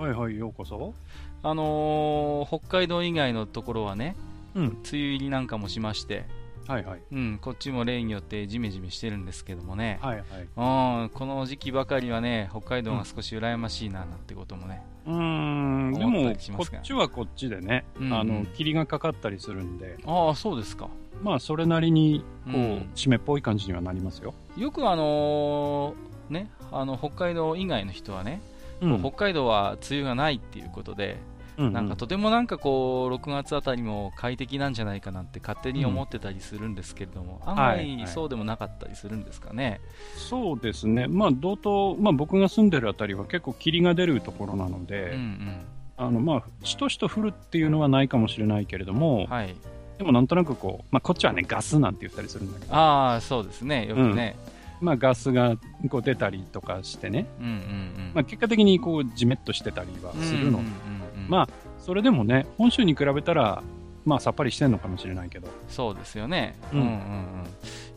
はいはい、ようこそ。あのー、北海道以外のところはねうん。梅雨入りなんかもしまして、はいはい。うん、こっちも例によってジメジメしてるんですけどもね、はいはい。うん、この時期ばかりはね北海道が少し羨ましいななんてこともね、うーん、でもこっちはこっちでね、うんうんあの、霧がかかったりするんで、ああそうですかまあ、それなりに、こう、うん湿っぽい感じにはなりますよ。よくあのーねあの北海道以外の人はね、うこう北海道は梅雨がないっていうことで、うんなんかとてもなんかこう6月あたりも快適なんじゃないかなんて勝手に思ってたりするんですけれども、案はい。はい外そうでもなかったりするんですかね、そうですね。まあ、同等、まあ、僕が住んでるあたりは結構霧が出るところなのうん、うで、ん。あの、まあ、しとしと降るっていうのはないかもしれないけれども、はい。でもなんとなくこう、まあ、こっちはね、ガスなんて言ったりするんだけど、ああそうですね。よくね、まあ、ガスがこう出たりとかしてね、うん、うんうん。まあ、結果的にこう、じめっとしてたりはするの。で、うんうんうんうん。まあ、それでもね、本州に比べたら、まあ、さっぱりしてんのかもしれないけど。そうですよね、う、うんんうんうん。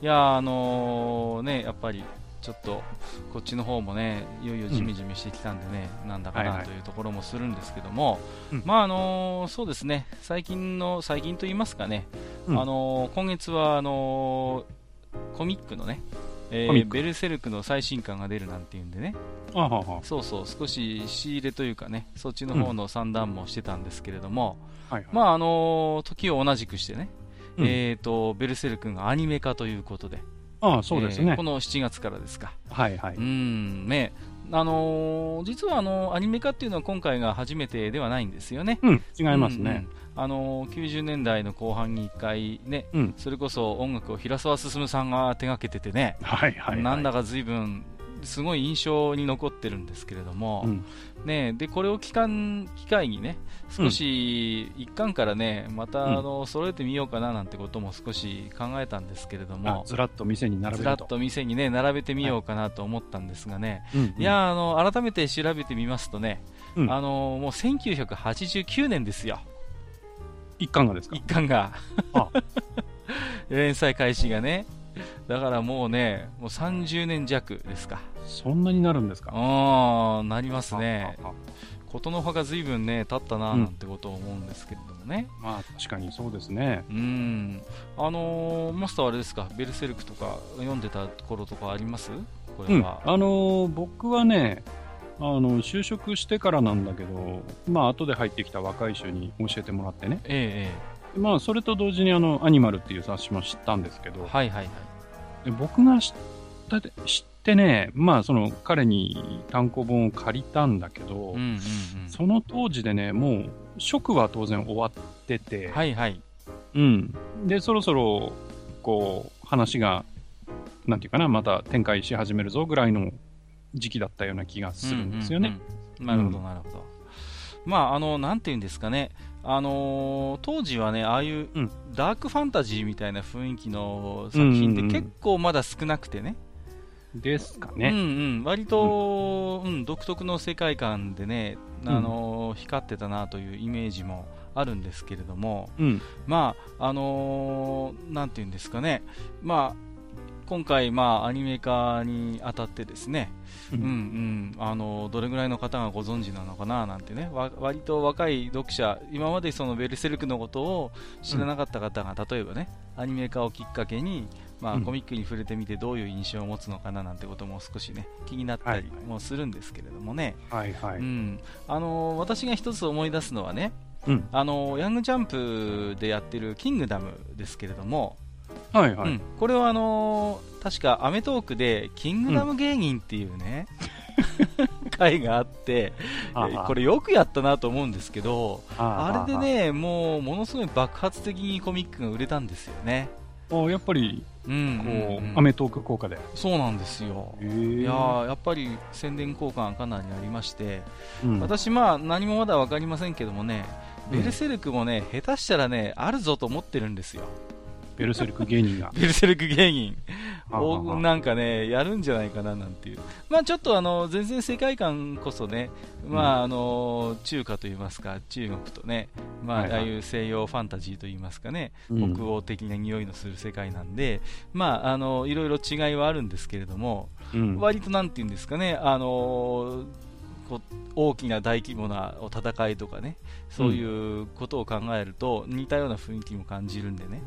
いやあのーねやっぱりちょっとこっちの方もねいよいよジメジメしてきたんでね、なんだかはいはいなというところもするんですけども、うん。まああのーそうですね。最近の最近と言いますかね、うん。あのー今月はあのーコミックのね、えーベルセルクの最新刊が出るなんていうんでね、あははそうそう少し仕入れというかねそっちの方の算段もしてたんですけれども、はいはい。まああのー時を同じくしてね、うんえー、とベルセルクがアニメ化ということで、ああ、そうですねえーこ。の7月からですか、はいはい。うんねあのー実はあのアニメ化っていうのは今回が初めてではないんですよね。うん、違いますね。うんうんあのー90年代の後半に1回ね、うん。それこそ音楽を平沢進さんが手がけててね、はいはいはい。なんだか随分すごい印象に残ってるんですけれども、うん。ね、でこれを機関機会にね少し一巻からねまたうんあの揃えてみようかななんてことも少し考えたんですけれどあも、ずらっと店に並べると。ずらっと店にね並べてみようかなと思ったんですがね、うんうんいやあの改めて調べてみますとね、うんあのもう1989年ですよ一巻がですか？一巻が。あ。連載開始がね。だからもうねもう30年弱ですか。そんなになるんですか？ああなりますね。あああ琴の葉が随分ね経ったなうん。なんてことを思うんですけれどもね、まあ、確かにそうですね。うん。あのーマスターはあれですか？ベルセルクとか読んでた頃とかあります？こうん。れは、あのー僕はね、あの、就職してからなんだけど、まあ、後で入ってきた若い衆に教えてもらってね。ええまあ、それと同時にあの、アニマルっていう雑誌も知ったんですけど。ええ、はいはいはい。で僕が知ったで知ってね、まあ、その彼に単行本を借りたんだけど、うんうんうん。その当時でね、もう、職は当然終わってて、はいはい。うん。で、そろそろ、こう、話が、なんていうかな、また展開し始めるぞぐらいの時期だったような気がするんですよね。うんうんうん。なるほどなるほど、まああのなんていうんですかね。あのー当時はねああいううん。ダークファンタジーみたいな雰囲気の作品って結構まだ少なくてね、ですかね。うんうん、割と、うん。独特の世界観でね、あのー光ってたなというイメージもあるんですけれども、うん。まああのーなんていうんですかね、まあ、今回、まあ、アニメ化にあたってですね、ううんうん。あのどれぐらいの方がご存知なのかななんてね。わ割と若い読者今までそのベルセルクのことを知らなかった方が、例えばねアニメ化をきっかけに、まあうん。コミックに触れてみてどういう印象を持つのかななんてことも少しね気になったりもするんですけれどもね、はいはい。うん。あの私が一つ思い出すのはねうん。あのヤングジャンプでやってる「キングダム」ですけれども、はいはい。うん、これはあのー確か『アメトーーク』で「キングダム芸人」っていうね、回があって、えーこれよくやったなと思うんですけど、あれで、ね、もうものすごい爆発的にコミックが売れたんですよね。あやっぱり、うう、うんうんアメトーク効果で。そうなんですよ。いやーやっぱり宣伝効果がかなりありまして、うん、私、まあ何もまだ分かりませんけどもね、うんベルセルクもね、下手したらね、あるぞと思ってるんですよ、ベルセルク芸人が。ベルセルク芸人、なんかね、やるんじゃないかななんていう、まあちょっとあの全然世界観こそね、まああの中華といいますか、中国とね、まあああいう西洋ファンタジーといいますかね、うん。北欧的な匂いのする世界なんで、まああのいろいろ違いはあるんですけれども、うん。割となんていうんですかね、あのこう大きな大規模な戦いとかね、そういうことを考えると、似たような雰囲気も感じるんでね、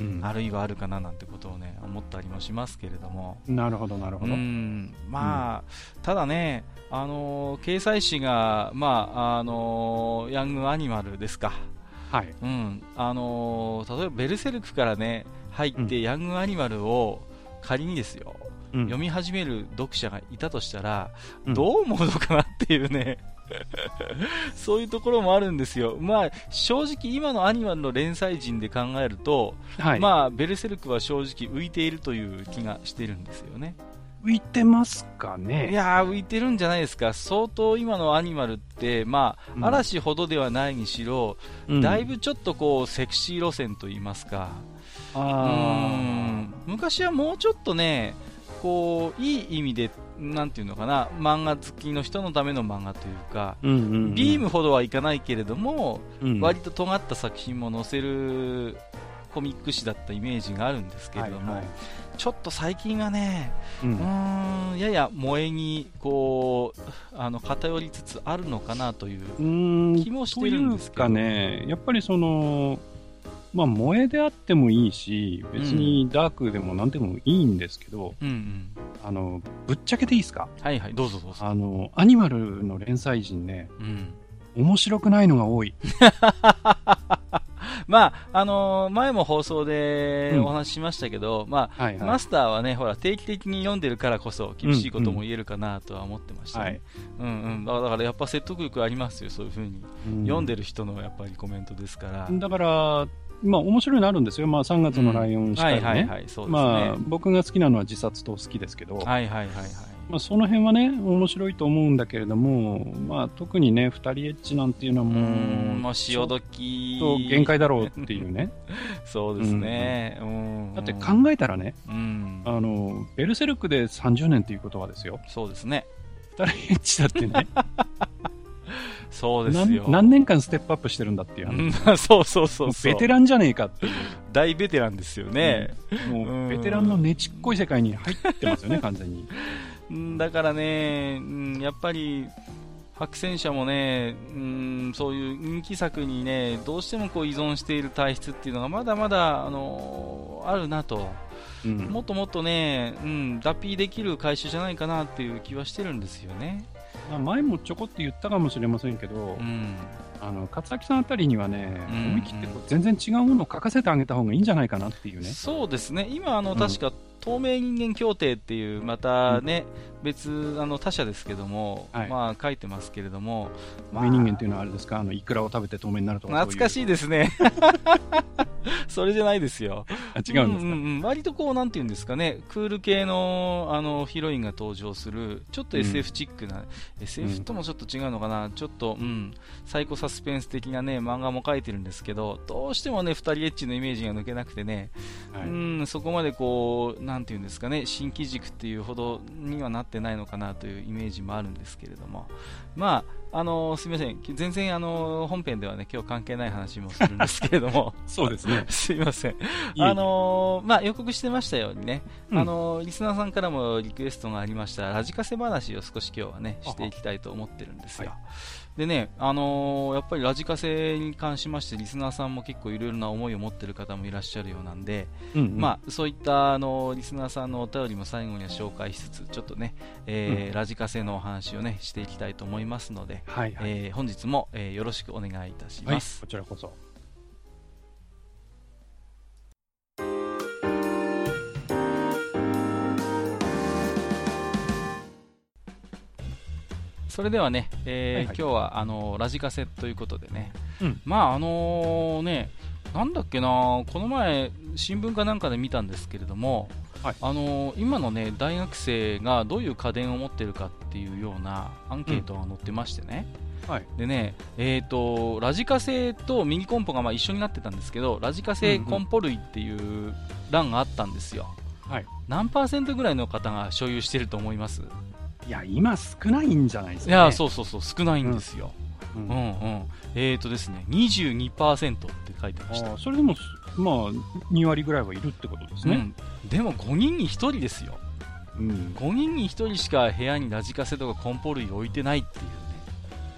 うん。あるいはあるかななんてことをね、思ったりもしますけれども。なるほど、なるほうど。ん。まあ、ただね、あの掲載誌が、まああのヤングアニマルですか、はい。うん。あの例えばベルセルクからね入って、うん。ヤングアニマルを仮にですよ、うん。読み始める読者がいたとしたら、うん。どう思うのかなっていうね、そういうところもあるんですよ、まあ、正直、今のアニマルの連載陣で考えると、はい。まあ、ベルセルクは正直浮いているという気がしてるんですよね。浮いてますかいねやー、浮いてるんじゃないですか、相当今のアニマルって、まあ、うん。嵐ほどではないにしろ、うん。だいぶちょっとこうセクシー路線といいますか、うん。昔はもうちょっとね、こういい意味で、なんていうのかな、漫画好きの人のための漫画というか、ーうんうんうん。ビームほどはいかないけれども、うん。割と尖った作品も載せるコミック誌だったイメージがあるんですけれども、はいはい。ちょっと最近はね、ううんーんやや萌えにこうあの偏りつつあるのかなという、気もしてるんですけど。ね、やっぱりその、まあ、萌えであってもいいし、別にダークでも何でもいいんですけど、うんうん、あの、ぶっちゃけていいですか？はいはい、どうぞどうぞ。あの、アニマルの連載陣ね、うん面白くないのが多い。まああのー前も放送でうんお話ししましたけど、まあはいはい。マスターはね、ほら定期的に読んでるからこそ厳しいことも言えるかなとは思ってましたね。はいうんうん、だからだからやっぱ説得力ありますよ、そういうふうに、うん読んでる人のやっぱりコメントですから。だから、まあ面白いのあるんですよ。まあ3月のライオンしかはりね。まあ僕が好きなのは自殺と好きですけど、はいはいはいはい。まあその辺はね、面白いと思うんだけれども、まあ特にね、二人エッチなんていうのはうもう、潮時と限界だろうっていうね。そうですね。うん。だって考えたらね、うん。あの、ベルセルクで30年っていうことはですよ。そうですね。二人エッチだってね、そうですよ。何何年間ステップアップしてるんだっていう うそうそうそう。ベテランじゃねえかっていう。大ベテランですよね。もうんうベテランのねちっこい世界に入ってますよね、完全に。うんだからね、うんやっぱり、白戦車もね、うん、そういう人気作にね、どうしてもこう依存している体質っていうのがまだまだ、あのあるなと。うんもっともっとね、うん、脱皮できる会社じゃないかなっていう気はしてるんですよね。前もちょこって言ったかもしれませんけど、うん。あの勝崎さんあたりにはね、うん。思い切って全然違うものを書かせてあげた方がいいんじゃないかなっていうね。そうですね、今、あのうん確か透明人間協定っていう、またね、別あの他社ですけども、はい。まあ書いてますけれども、まあ透明人間っていうのはあれですか、あのイクラを食べて透明になるとか懐かしいいですね。それじゃないですよ。あ違うんですか、んうんうん。割とこう、なんていうんですかね、クール系のあのヒロインが登場する、ちょっと SF チックな、SF ともちょっと違うのかな、ちょっと、うん、サイコサスペンス的なね、漫画も書いてるんですけど、どうしてもね、二人エッチのイメージが抜けなくてね、はい。うん、そこまでこう、なんていうんですかね、新機軸っていうほどにはなってないのかなというイメージもあるんですけれども、まあ、あのすみません、全然あの本編ではね、今日関係ない話もするんですけれども、そうですね。すいません。あのーまあ、予告してましたようにね、うん。あのーリスナーさんからもリクエストがありましたラジカセ話を少し今日はねしていきたいと思ってるんですよ。はでね、あのーやっぱりラジカセに関しましてリスナーさんも結構いろいろな思いを持ってる方もいらっしゃるようなんで、うんうんまあ、そういったあのリスナーさんのお便りも最後には紹介しつつちょっとね、えーラジカセのお話をねしていきたいと思いますので、はいはい。えー本日も、えーよろしくお願いいたしはい、ます。こちらこそ。それではね、えーはいはい。今日はあのラジカセということでね、うん。まああのね、なんだっけな、この前、新聞かなんかで見たんですけれども、はい、あの今の、ね、大学生がどういう家電を持ってるかっていうようなアンケートが載ってましてね、うん、はい、でね、えーと、ラジカセとミニコンポがまあ一緒になってたんですけどラジカセコンポ類っていう欄があったんですよ、はい、何パーセントぐらいの方が所有してると思います？いや今少ないんじゃないですか、ね、いやそうそうそう少ないんですよ、うん、うん、うん、えっ、ー、とですね22%って書いてました。それでもまあ2割ぐらいはいるってことですね、うん。でも5人に1人ですよ、うん、5人に1人しか部屋にラジカセとかコンポ類置いてないっていうね。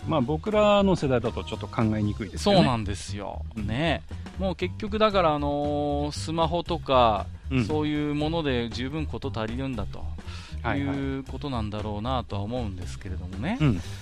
まあ僕らの世代だとちょっと考えにくいですよね。そうなんですよ、ね、もう結局だから、あのー、スマホとか、うん、そういうもので十分こと足りるんだと、いうことなんだろうなとは思うんですけれどもね、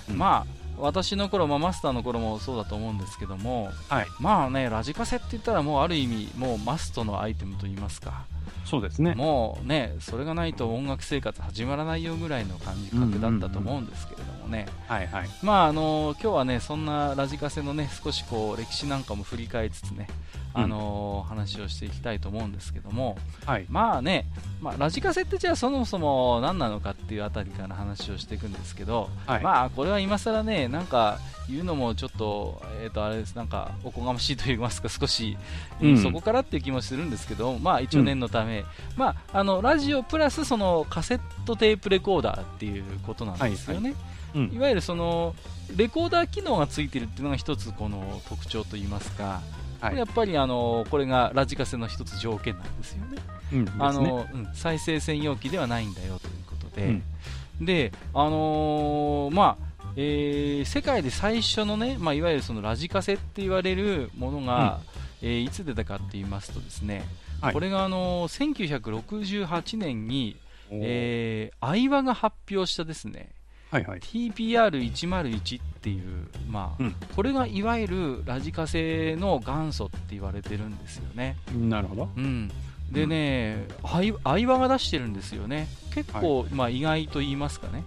まあ私の頃、まあ、マスターの頃もそうだと思うんですけども、はい、まあねラジカセって言ったらもうある意味もうマストのアイテムといいますか。そうですね。もうねそれがないと音楽生活始まらないよぐらいの感覚だったと思うんですけれどもね、はいはい、まああの今日はねそんなラジカセのね少しこう歴史なんかも振り返りつつねあのー、話をしていきたいと思うんですけども、はい、まあね、まあ、ラジカセってじゃあそもそも何なのかっていうあたりから話をしていくんですけど、はい、まあこれは今更ねなんか言うのもちょっと,、えー、とあれです。なんかおこがましいと言いますか少し、うん、そこからっていう気もするんですけど、まあ、一応念のため、うん、まあ、あのラジオプラスそのカセットテープレコーダーっていうことなんですよね。はいはい、いわゆるそのレコーダー機能がついてるっていうのが一つこの特徴といいますか、はい、やっぱりあのこれがラジカセの一つ条件なんですよね。うん、あの、うん、再生専用機ではないんだよということで、うん、で、あのー、まあ、えー、世界で最初のね、まあ、いわゆるそのラジカセって言われるものが、うん、えー、いつ出たかって言いますとですね、はい、これがあのー、1968年に、えー、相葉が発表したですね、はいはい、TPR101 っていう、まあ、うん、これがいわゆるラジカセの元祖って言われてるんですよね。なるほど。うん。でね、相葉が出してるんですよね。結構、はい、まあ意外と言いますかね。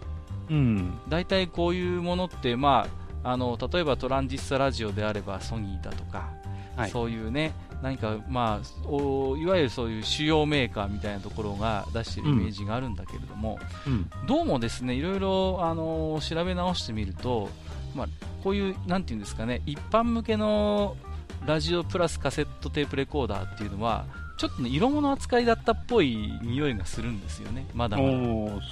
うん。大体こういうものって、まあ、あの、例えばトランジスタラジオであればソニーだとか、はい、そういうね、何か、まあお、いわゆるそういう主要メーカーみたいなところが出しているイメージがあるんだけれども、うん、どうもですねいろいろ、あの調べ直してみると、まあ、こういう、なんていうんですかね、一般向けのラジオプラスカセットテープレコーダーっていうのは、ちょっとね、色物扱いだったっぽい匂いがするんですよね、まだまだ。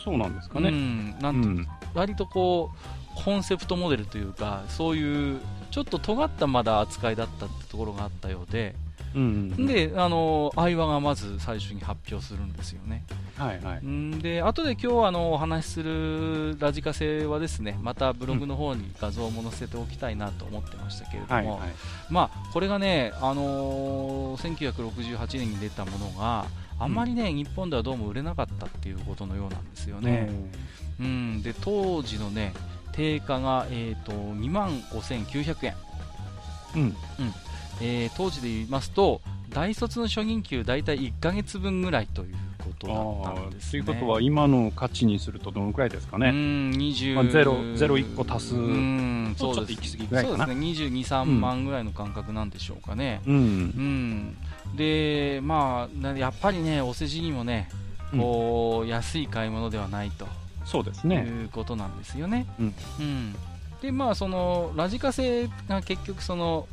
そうなんですかね。うん、なんと、うん、割とこう、コンセプトモデルというか、そういう、ちょっと尖ったまだ扱いだったってところがあったようで、うんうん、で、あの、相葉がまず最初に発表するんですよね。はいはい。で、後で今日あのお話しするラジカセはですね、またブログの方に画像も載せておきたいなと思ってましたけれども、はいはい、まあ、これがね、あのー、1968年に出たものが、あんまりね、うん、日本ではどうも売れなかったっていうことのようなんですよね。うん、で当時のね定価が、えーと、2万5900円、うん。うん、えー、当時で言いますと大卒の初任給大体1か月分ぐらいということだったんです、ね、ということは今の価値にするとどのくらいですかね、うん20まあ、ゼロゼロ1個足すうんそうちょっと行き過ぎぐらいかな。そうですね。22、3万ぐらいの感覚なんでしょうかね、うん、うん、でまあやっぱりねお世辞にもねこう、安い買い物ではないと。そうですね。いうことなんですよね、うん、うん、でまあそのラジカセが結局その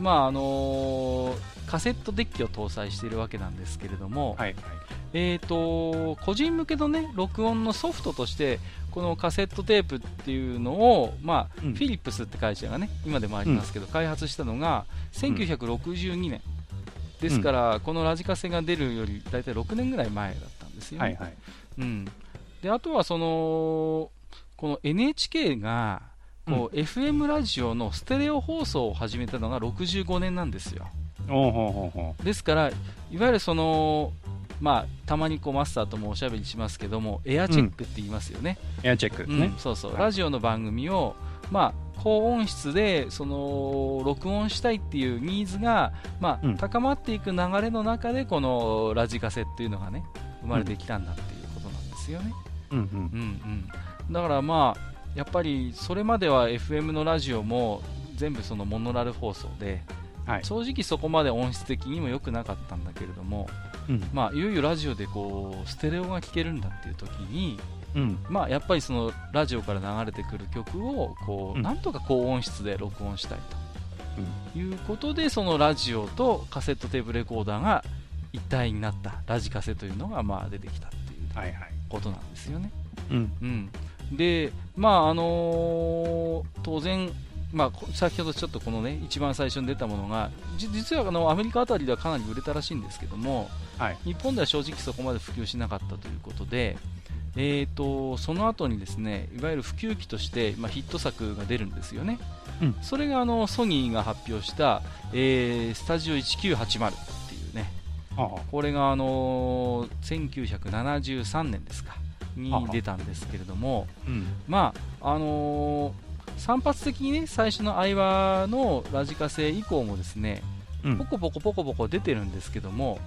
まああのー、カセットデッキを搭載しているわけなんですけれども、はい、えーと、個人向けの、ね、録音のソフトとしてこのカセットテープっていうのを、まあ、うん、フィリップスって会社がね今でもありますけど、うん、開発したのが1962年、うん、ですから、このラジカセが出るより大体6年ぐらい前だったんですよね。はいはい、うん、であとはそのこの NHK がこう、うん、FM ラジオのステレオ放送を始めたのが65年なんですよ。ですから、いわゆるその、まあ、たまにこうマスターともおしゃべりしますけども、エアチェックって言いますよね。うん、エアチェックね、うん、そうそう、ラジオの番組を、まあ、高音質でその録音したいっていうニーズが、まあ、高まっていく流れの中でこのラジカセっていうのがね生まれてきたんだっていうことなんですよね。うんうん。うんうん、だからまあやっぱりそれまでは FM のラジオも全部そのモノラル放送ではい。正直そこまで音質的にも良くなかったんだけれども、うん。まあ、いよいよラジオでこうステレオが聴けるんだっていう時に、うん。まあ、やっぱりそのラジオから流れてくる曲をこう、うんなんとか高音質で録音したいということでそのラジオとカセットテープレコーダーが一体になったラジカセというのがまあ出てきたっていうはいはい。ことなんですよね。うん。うん、で、まああのー当然、まあ、こ先ほどちょっとこのね一番最初に出たものがじ実はあのアメリカあたりではかなり売れたらしいんですけどもはい。日本では正直そこまで普及しなかったということで、えー、とその後にですねいわゆる普及機として、まあ、ヒット作が出るんですよね、うんそれがあのソニーが発表した、えースタジオ1980っていうね。これがあのー1973年ですかにはは出たんですけれども、うん。まああのー散発的にね最初の相場のラジカセ以降もですねうんポコポコポコポコ出てるんですけども、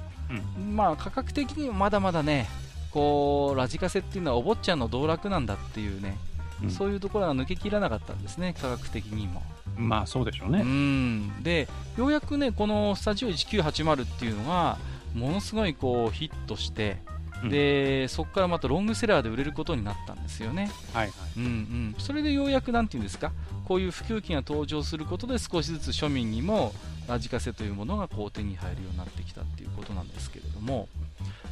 まあ価格的にもまだまだねこうラジカセっていうのはお坊ちゃんの道楽なんだっていうね、うんそういうところが抜けきらなかったんですね価格的にも。まあそうでしょううね。んでようやくねこのスタジオ1980っていうのがものすごいこうヒットして、うん。でそこからまたロングセラーで売れることになったんですよね。はいはい。うんうん、それでようやくなんていうんですか？こういう普及機が登場することで少しずつ庶民にもラジカセというものがこう手に入るようになってきたっていうことなんですけれども。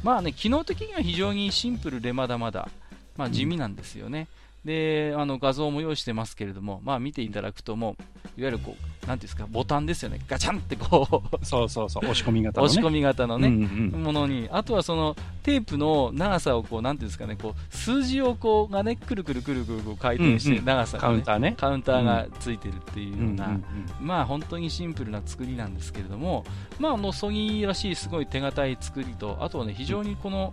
まあね機能的には非常にシンプルでまだまだ、まあ、地味なんですよね、であの画像も用意してますけれども、まあ、見ていただくともういわゆるこうなんていうんですかボタンですよねガチャンってこうそうそうそう。押し込み型のね。押し込み型のね、うんうんものに、あとはそのテープの長さをこう、なんていうんですかね、こう数字をこうがね、くるくるくるくる回転して、うんうん長さが、ねカウンターね。カウンターがついてるっていうような、うんうんまあ本当にシンプルな作りなんですけれども、まああのソニーらしいすごい手堅い作りと、あとはね、非常にこの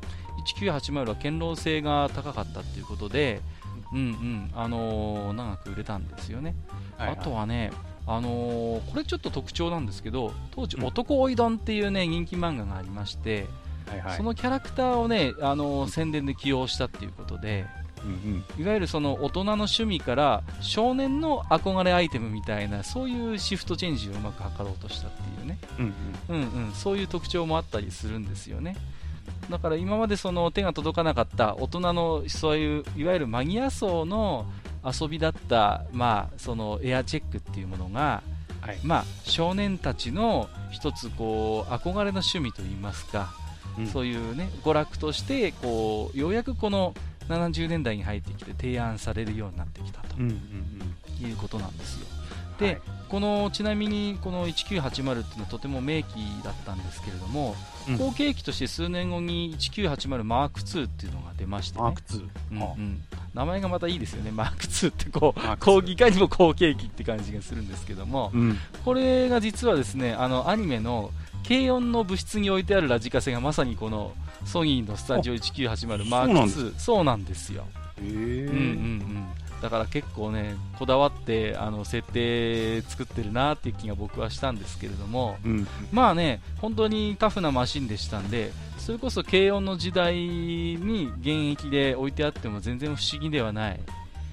1980は堅牢性が高かったっていうことで、うんうん、あのー長く売れたんですよね。はいはい。あとはね、あのーこれちょっと特徴なんですけど、当時、うん。男おいどんっていうね、人気漫画がありまして、はいはい。そのキャラクターをね、あのー宣伝で起用したっていうことで、うんうん。いわゆるその大人の趣味から少年の憧れアイテムみたいな、そういうシフトチェンジをうまく図ろうとしたっていうね、うんうん。うんうん、そういう特徴もあったりするんですよね。だから今までその手が届かなかった大人のそういういわゆるマニア層の遊びだった、まあ、そのエアチェックっていうものが、はい。まあ、少年たちの一つこう憧れの趣味といいますか、うん。そういうね娯楽としてこうようやくこの70年代に入ってきて提案されるようになってきたということなんですよ。で、はい。このちなみにこの1980っていうのはとても名機だったんですけれども、うん。後継機として数年後に1980マーク2っていうのが出ましてね、マーク2。うんはうん。名前がまたいいですよね、マーク2ってこうマーク2後期化にも後継機って感じがするんですけども、うん。これが実はですねあのアニメの軽音の部室に置いてあるラジカセがまさにこのソニーのスタジオ1980マーク2そうなんですよ、へえ。うんうんうん、だから結構ねこだわってあの設定作ってるなっていう気が僕はしたんですけれどもうん。まあね本当にタフなマシンでしたんでそれこそ軽音の時代に現役で置いてあっても全然不思議ではない、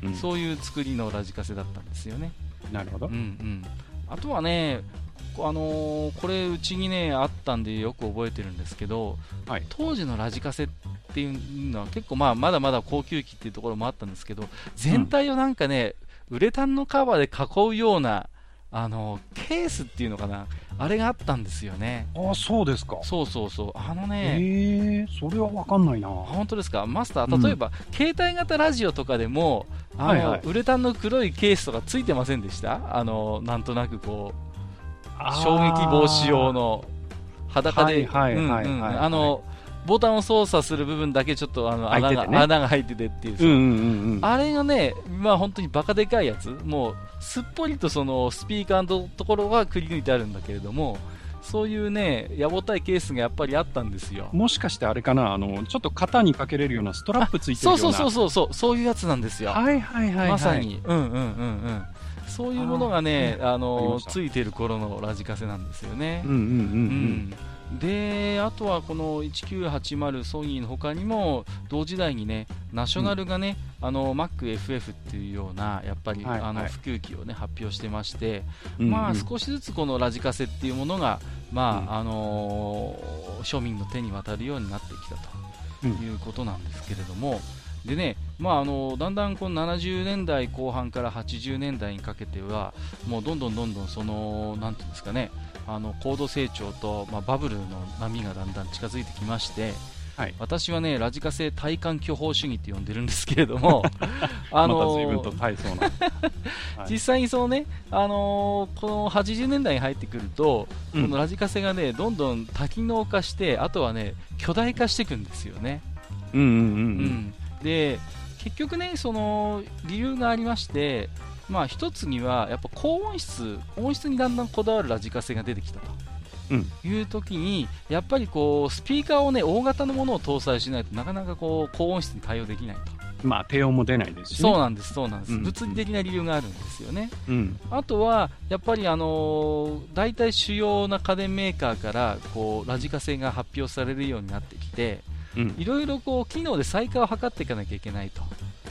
うんそういう作りのラジカセだったんですよねなるほどうんう。ん、あとはね、こあのーこれ、うちにねあったんでよく覚えてるんですけど、はい当時のラジカセっていうのは結構、まあ、まだまだ高級機っていうところもあったんですけど、全体をなんかね、ウレタンのカバーで囲うような、あのーケースっていうのかな、あれがあったんですよね。ああ、そうですか。そうそうそう、あのへね、え、それはわかんないな。あ本当ですか、マスター、うん例えば、携帯型ラジオとかでも、あのはいはいウレタンの黒いケースとかついてませんでしたあのなんとなくこう、衝撃防止用の裸で、あの、ボタンを操作する部分だけちょっとあの穴が、ね穴が入っててっていう、うんうんうんうん。あれがね、まあ本当にバカでかいやつ、もうすっぽりとそのスピーカーのところがくり抜いてあるんだけれども、そういうね、やぼったいケースがやっぱりあったんですよ。もしかしてあれかな、あの、ちょっと肩にかけれるようなストラップついてるような。そうそうそうそうそう、そういうやつなんですよ。はいはいはい、はい。まさ。に、うんうんうんうん。そういうものがね、あのついてる頃のラジカセなんですよね。うんうんうんうん。うん。であとはこの1980ソニーの他にも同時代にねナショナルがね、あの MacFF っていうようなやっぱり、はいあのはい普及機を、ね、発表してまして、うんうん。まあ、少しずつこのラジカセっていうものが、まあうん。あのー庶民の手に渡るようになってきたとうん。いうことなんですけれども、でねまあ、あのだんだんこの70年代後半から80年代にかけてはもうどんどんどんどんそのなんていうんですかねあの高度成長と、まあ、バブルの波がだんだん近づいてきまして、はい私はねラジカセ体感巨峰主義って呼んでるんですけれども あの随分と大層な。はい実際にそのね、あのーこの80年代に入ってくると、うんこのラジカセがね、どんどん多機能化して、あとはね、巨大化していくんですよね。うんうんうんう。うんんで、結局ね、その理由がありまして、まあ一つには、やっぱ高音質、音質にだんだんこだわるラジカセが出てきたと。うんいう時に、やっぱりこう、スピーカーをね、大型のものを搭載しないとなかなかこう、高音質に対応できないと。まあ、低音も出ないですしね。そうなんです、そうなんです。うん物理的な理由があるんですよね。うん。あとは、やっぱりあのー大体主要な家電メーカーからこうラジカセが発表されるようになってきて、うん。いろいろこう機能で最下を図っていかなきゃいけないと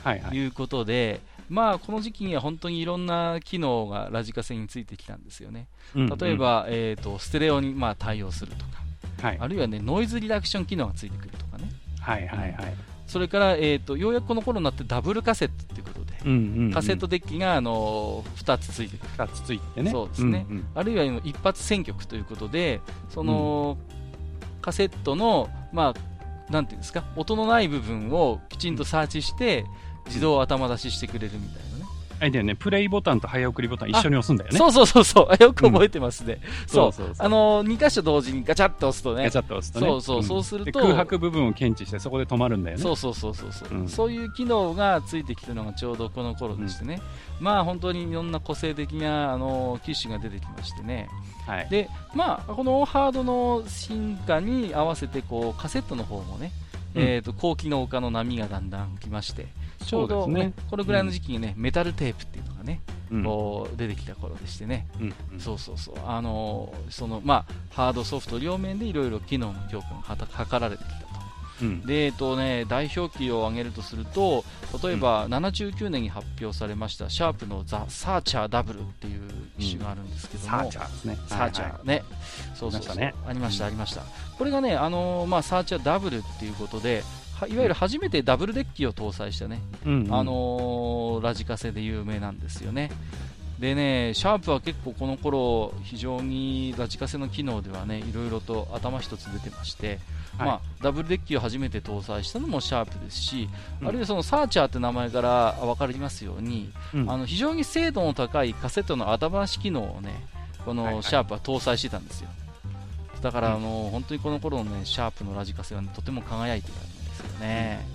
はいはい。いうことで、まあこの時期には本当にいろんな機能がラジカセについてきたんですよね。うん例え、ば、えー、とステレオにまあ対応するとか、はい。あるいは、ね、ノイズリダクション機能がついてくるとかね、はいはいはい。それから、えー、とようやくこの頃になってダブルカセットっていうことで、うんうんうん。カセットデッキが、あのー2つついてくる。二つついてね。そうですねんんあるいは今一発選曲ということで、その、カセットの、まあ、なんていうんですか、音のない部分をきちんとサーチして、自動頭出ししてくれるみたいなね。あれだよね、プレイボタンと早送りボタン一緒に押すんだよね。そうそうそうそう、あよく覚えてますね。そう。そうそうあのー、2箇所同時にガチャッと押すとね。ガチ、ャッと押すとね。そうそう。ん。そうするとで空白部分を検知してそこで止まるんだよね。そうそうそうそうそう、うん。そういう機能がついてきたのがちょうどこの頃でしてね、まあ本当にいろんな個性的なあの機種が出てきましてね、はい。でまあこのハードの進化に合わせてこうカセットの方もね、うん。えー、と高機能化の波がだんだん来ましてちょうど、ね。このぐらいの時期にね、メタルテープっていうのがね、うん。こう出てきた頃でしてね、うんうん。そうそうそう。あのーそのまあハードソフト両面でいろいろ機能の強化が図られてきたと。うん。で、えっとね、代表機を挙げるとすると例えば、79年に発表されましたシャープのザ・サーチャーダブルっていう機種があるんですけども、サーチャーですね。サーチャー。ね、そうそうそうありましたね。ありました、ありました。これがね、あのーまあ、サーチャーダブルっていうことで、はいわゆる初めてダブルデッキを搭載したね、うんうん。あのーラジカセで有名なんですよね。でね、シャープは結構この頃非常にラジカセの機能ではね、いろいろと頭一つ出てまして、はい。まあ、ダブルデッキを初めて搭載したのもシャープですし、うん。あるいはそのサーチャーって名前から分かりますように、うん。あの非常に精度の高いカセットの頭出し機能をね、こはいはい。のシャープは搭載してたんですよ。だから、うん。あの本当にこの頃のね、シャープのラジカセは、ね、とても輝いてた。んですよね。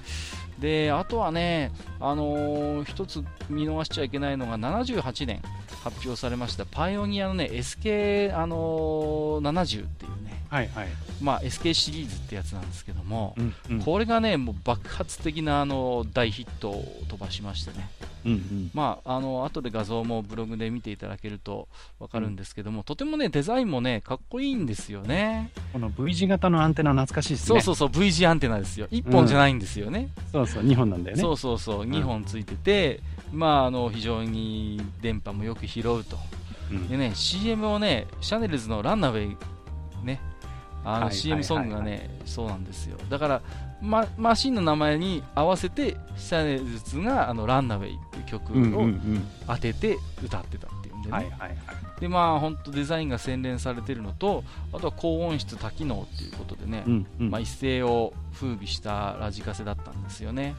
で、あとはね、あのー一つ見逃しちゃいけないのが、78年発表されましたパイオニアのね、SK、あのー70っていうね、はいはい。まあ、SK シリーズってやつなんですけども、うんうんこれがね、もう爆発的なあの大ヒットを飛ばしましてね、うんうんまあ、あの後で画像もブログで見ていただけると分かるんですけども、とてもねデザインもねかっこいいんですよね。この V 字型のアンテナ懐かしいですね。そうそうそう V 字アンテナですよ。1本じゃないんですよね。そうそう、2本なんだよね。そうそうそう2本ついてて、まああの非常に電波もよく拾うと。うんでね CM をねシャネルズのランナウェイねあのはい CM ソングがね、そうなんですよ。だから、ま、マシンの名前に合わせてシャネルズがあのランナウェイっていう曲をん。当てて歌ってたっていうんでね、はいはいはい。でまあ本当デザインが洗練されてるのとあとは高音質多機能っていうことでね、うんうん。まあ、一世を風靡したラジカセだったんですよね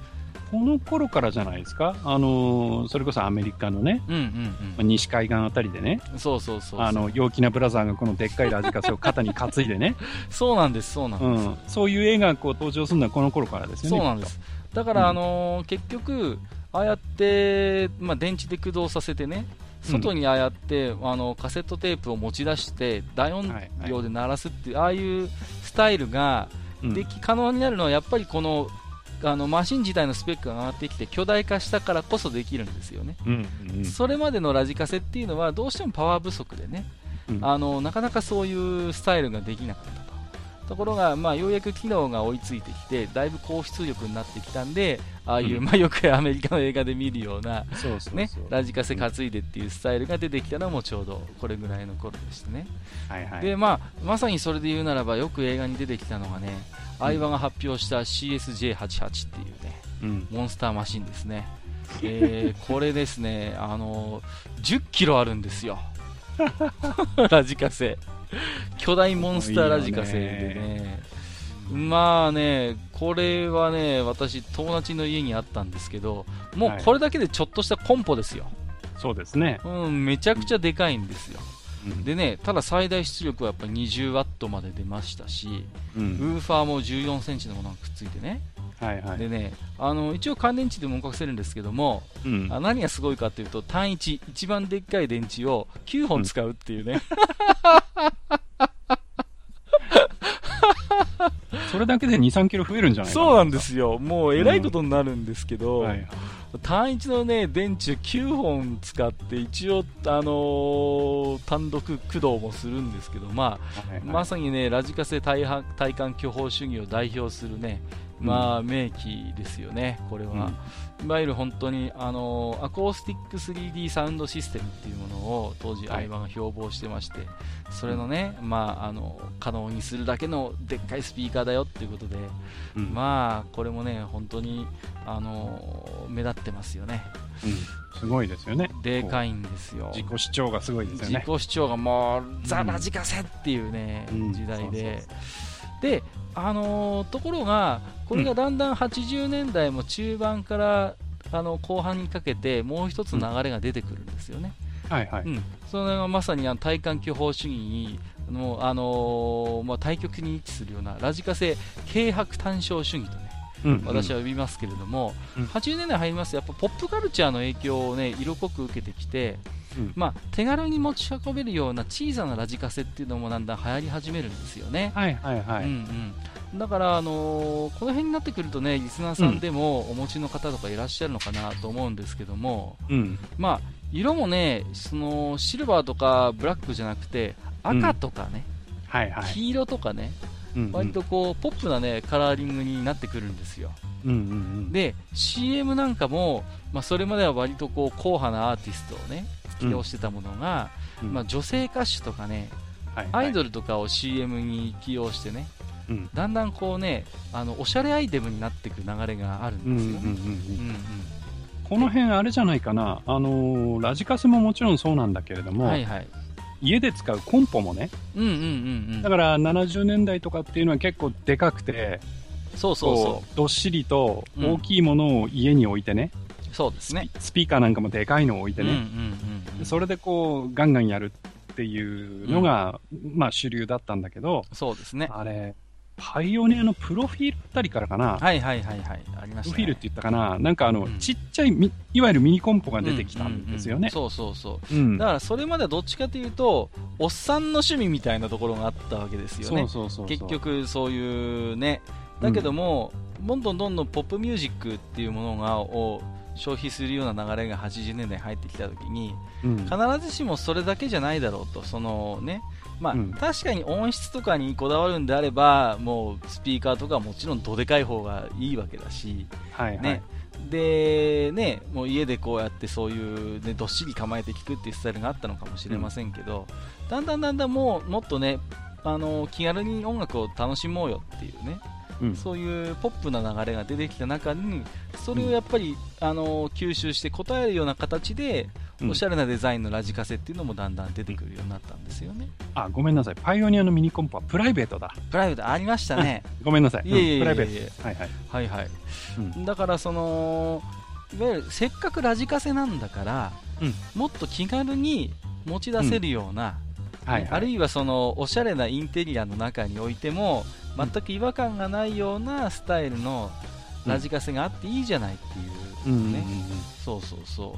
この頃からじゃないですか、あのーそれこそアメリカのね、うんうんまあ西海岸あたりでね、うんそうそうそう。あの陽気なブラザーがこのでっかいラジカセを肩に担いでね、そうなんですそうなんうです、ん、そういう映画がこう登場するのはこの頃からですよね。そうなんです。だから、うん。あのー結局、ああやって、まあ、電池で駆動させてね、外にああやって、あのカセットテープを持ち出して、大音量で鳴らすっていう、ああいうスタイルが。でき可能になるのは、やっぱりこのあのマシン自体のスペックが上がってきて、巨大化したからこそできるんですよね。うんうんうんそれまでのラジカセっていうのは、どうしてもパワー不足でね、うんあのなかなかそういうスタイルができなかったところが、まあ、ようやく機能が追いついてきてだいぶ高出力になってきたんでああいう、うんまあ、よくアメリカの映画で見るような。ね、ラジカセ担いでっていうスタイルが出てきたのもちょうどこれぐらいの頃でしたね、はいはい。でまあ、まさにそれで言うならばよく映画に出てきたのがね相葉が発表した CSJ88 っていうねうん。モンスターマシンですね、えーこれですね、あの10キロあるんですよ、ラジカセ、巨大モンスターラジカセでね、まあね、これはね、私、友達の家にあったんですけど、もうはい。これだけでちょっとしたコンポですよ、そうですね。うん、めちゃくちゃでかいんですよ。うん。でね、ただ最大出力はやっぱ20ワットまで出ましたし、ウうん。ーファーも14センチのものがくっついてね、はいはい。でね、あの一応乾電池でも動かせるんですけども、うん。あ何がすごいかというと単一一番でっかい電池を9本使うっていうね、それだけで2、3キロ増えるんじゃないかそうなんですよもうえらいことになるんですけど、はいはい。単一のね電池を9本使って一応あのー単独駆動もするんですけどまはいはい。あまさにねラジカセ体は体感巨峰主義を代表するねまあ名機ですよね。これは、いわゆる本当に、あのアコースティック 3D サウンドシステムっていうものを当時、はい相葉が標榜してまして、それのね、まあ、あの可能にするだけのでっかいスピーカーだよっていうことで、うん。まあ、これもね、本当に、あの目立ってますよね、うん。すごいですよね。でかいんですよ。自己主張がすごいですよね。自己主張がもう、ザ・うんラジカセっていうね、うん。時代で。で、あのーところが、これがだんだん80年代も中盤から、あの後半にかけて、もう一つ流れが出てくるんですよね。はいはい。うん、それがまさにあの体感巨峰主義に、あのあのーまあ、対極に位置するようなラジカセ軽薄単焦主義とね、うん私は呼びますけれども、うん80年代入りますとやっぱポップカルチャーの影響をね色濃く受けてきて、うんまあ、手軽に持ち運べるような小さなラジカセっていうのもだんだん流行り始めるんですよね。はいはいはい。うんうん、だから、あのーこの辺になってくるとねリスナーさんでもお持ちの方とかいらっしゃるのかなと思うんですけども、うん。まあ、色もねそのシルバーとかブラックじゃなくて赤とかね、はいはい。黄色とかねうんうん割とこうポップなねカラーリングになってくるんですよ。うんうんうん。で CM なんかも、まあ、それまでは割とこう硬派なアーティストをね起用してたものが、うんまあ、女性歌手とかねはいはいアイドルとかを CM に起用してねうんだんだんこうねあのおしゃれアイテムになっていく流れがあるうんうんうんんですよね。うんうんこの辺あれじゃないかな、あのーラジカセももちろんそうなんだけれどうんも、はいはい。家で使うコンポもね、うんうんうんうん。だから70年代とかっていうのは結構でかくて、そうそうこそうどっしりとうん大きいものを家に置いてね、う。そうですね。スピーカーなんかもでかいのを置いてうんうんね、うんうん。それでこうガンガンやるっていうのが、まあ主流だったんだけど、そうですね。あれ、パイオニアのプロフィールあたりからかな、はいはいはいはい。ありましたね。プロフィールって言ったかな、なんかあの、うんちっちゃいみ、いわゆるミニコンポが出てきたんですよね。うんうんうんそうそうそう。うんだからそれまではどっちかというと、おっさんの趣味みたいなところがあったわけですよね。そうそうそうそう結局そういうね。だけども、どんどんどんどんポップミュージックっていうものが、を消費するような流れが80年代に入ってきたときに、うん必ずしもそれだけじゃないだろうと、そのね、まあ、うん。確かに音質とかにこだわるんであれば、もうスピーカーとかはもちろんどでかい方がいいわけだし、はいはい。ね、で、ね、もう家でこうやってそういう、ね、どっしり構えて聴くっていうスタイルがあったのかもしれませんけど、だんだんだんだんもうもっとね、あの気軽に音楽を楽しもうよっていうね、うんそういうポップな流れが出てきた中に、それをやっぱり、あの吸収して答えるような形で、うんおしゃれなデザインのラジカセっていうのもだんだん出てくるようになったんですよね。あ、ごめんなさい。パイオニアのミニコンポはプライベートだ。プライベートありましたね。ごめんなさい。いえいえいえいえうんプライベート。はいはい。はいはい。うんだからそのいわゆるせっかくラジカセなんだから、うんもっと気軽に持ち出せるような、はいはい。あるいはそのおしゃれなインテリアの中においても全く違和感がないようなスタイルのラジカセがあっていいじゃないっていう、ね。そうそうそ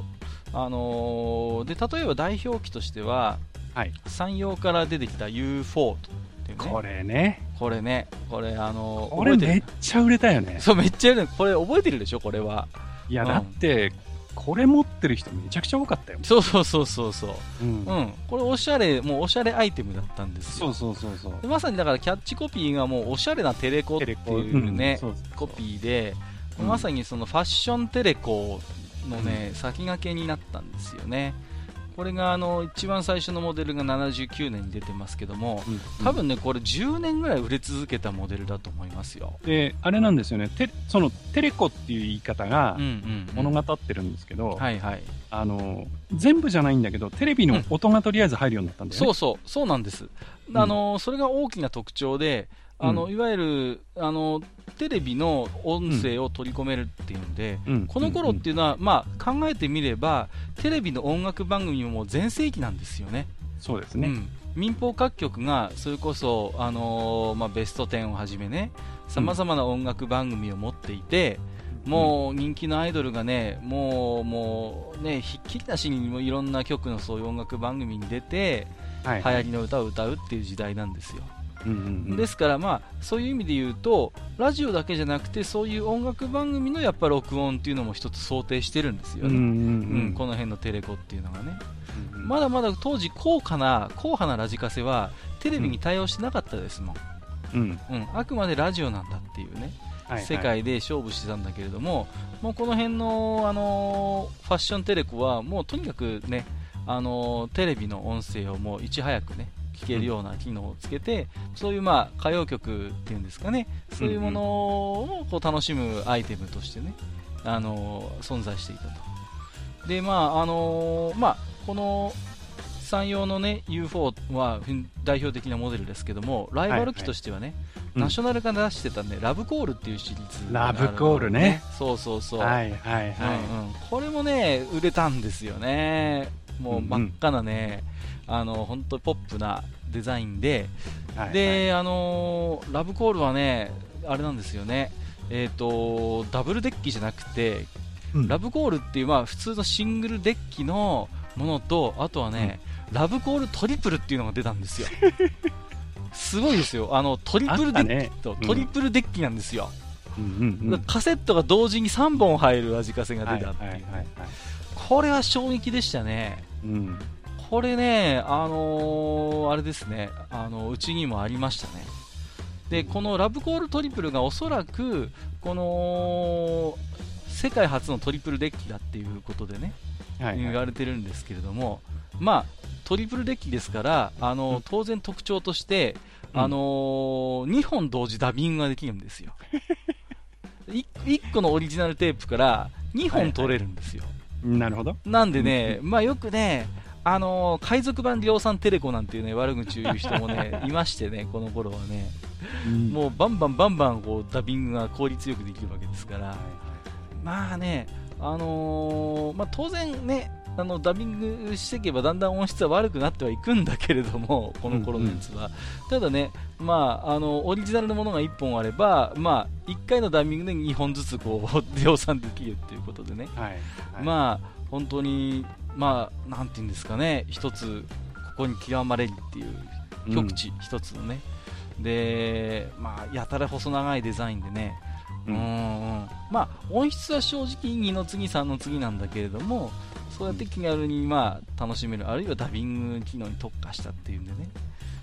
う。あのーで例えば代表機としてははい。山陽から出てきた U4 っていうね。これね。これね。これあのーこれめっちゃ売れたよね。そうめっちゃやるこれ覚えてるでしょ？これは。いや、うん。だって、これ持ってる人めちゃくちゃ多かったよ。そうそうそうそうそう。うんうん。これおしゃれ、もうおしゃれアイテムだったんですよ。そうそうそうそう。でまさにだからキャッチコピーがもうおしゃれなテレコっていうね、うんコピーで、うんまさにそのファッションテレコのね、先駆けになったんですよね。これがあの一番最初のモデルが79年に出てますけども、うん多分ね、これ10年ぐらい売れ続けたモデルだと思いますよ。で、あれなんですよね。テそのテレコっていう言い方がうんうん、物語ってるんですけど、はいはい。あの、全部じゃないんだけど、テレビの音がとりあえず入るようになったんだよね。そうそう、そうなんです。んあの、それが大きな特徴で、あの、ういわゆる、あの、テレビの音声を取り込めるっていうんで、うんこの頃っていうのは、まあ、考えてみれば、テレビの音楽番組ももう全盛期なんですよね。そうですね。うん、民放各局が、それこそ、あのーまあ、ベスト10をはじめね、さまざまな音楽番組を持っていて、もう人気のアイドルがね、もう、もうね、ひっきりなしにもいろんな曲のそういう音楽番組に出て、はい流行りの歌を歌うっていう時代なんですよ。うんうんうんですから、まあ、そういう意味で言うと、ラジオだけじゃなくて、そういう音楽番組のやっぱ録音っていうのも一つ想定してるんですよね。うんうんううんんこの辺のテレコっていうのがね。うんまだまだ当時高価な、硬派なラジカセはテレビに対応してなかったですもん。うんうん、あくまでラジオなんだっていうね、はいはい世界で勝負してたんだけれども、もうこの辺の、あのーファッションテレコは、もうとにかくね、あのーテレビの音声をもういち早くね、聞けるような機能をつけて、そういうまあ歌謡曲っていうんですかね、そういうものをこう楽しむアイテムとしてね、あのー存在していたと。で、まあ、あのーまあ、この山陽のね、UFO は代表的なモデルですけども、ライバル機としてはね、うんナショナルが出してたね、ラブコールっていうシリーズがあるラブコールね。そうそうそう。はいはいはい。うんうんこれもね、売れたんですよね。もう真っ赤なね、あの、本当ポップなデザインで、はいで、あのーラブコールはね、あれなんですよね。えっ、と、ダブルデッキじゃなくて、うんラブコールっていう、まあ、普通のシングルデッキのものと、あとはね、ラブコールトリプルっていうのが出たんですよ。すごいですよ。あの、トリプルデッキあったねと、トリプルデッキなんですよ。うんうんうんカセットが同時に3本入るラジカセがはいはい出たっていう、はいはい。これは衝撃でしたね。うんこれね、あのーあれですね、あのうちにもありましたね。で、このラブコールトリプルがおそらく、この、世界初のトリプルデッキだっていうことでね、はいはい言われてるんですけれども、まあ、トリプルデッキですから、あのうん当然特徴として、うんあの2本同時ダビングができるんですよ。1個のオリジナルテープから2本取れるんですよ。なるほど。なんでね、まあよくね、あのー海賊版量産テレコなんていうね、悪口を言う人もね、いましてね、この頃はね、ももうバンバンバンバンこうダビングが効率よくできるわけですから、まあね、あのーまあ当然ね、あのダビングしていけばだんだん音質は悪くなってはいくんだけれども、この頃のやつは。ただね、まあ、あのオリジナルのものが1本あれば、まあ、1回のダビングで2本ずつこう 量産できるっていうことでね、はい。はい。まあ本当に、まあ、なんていうんですかね、一つ、ここに極まれりっていう極地、一つのね、で、まあ、やたら細長いデザインでね、ううんんうん。まあ、音質は正直2の次、3の次なんだけれども、そうやって気軽に、まあ、楽しめる、あるいはダビング機能に特化したっていうんでね、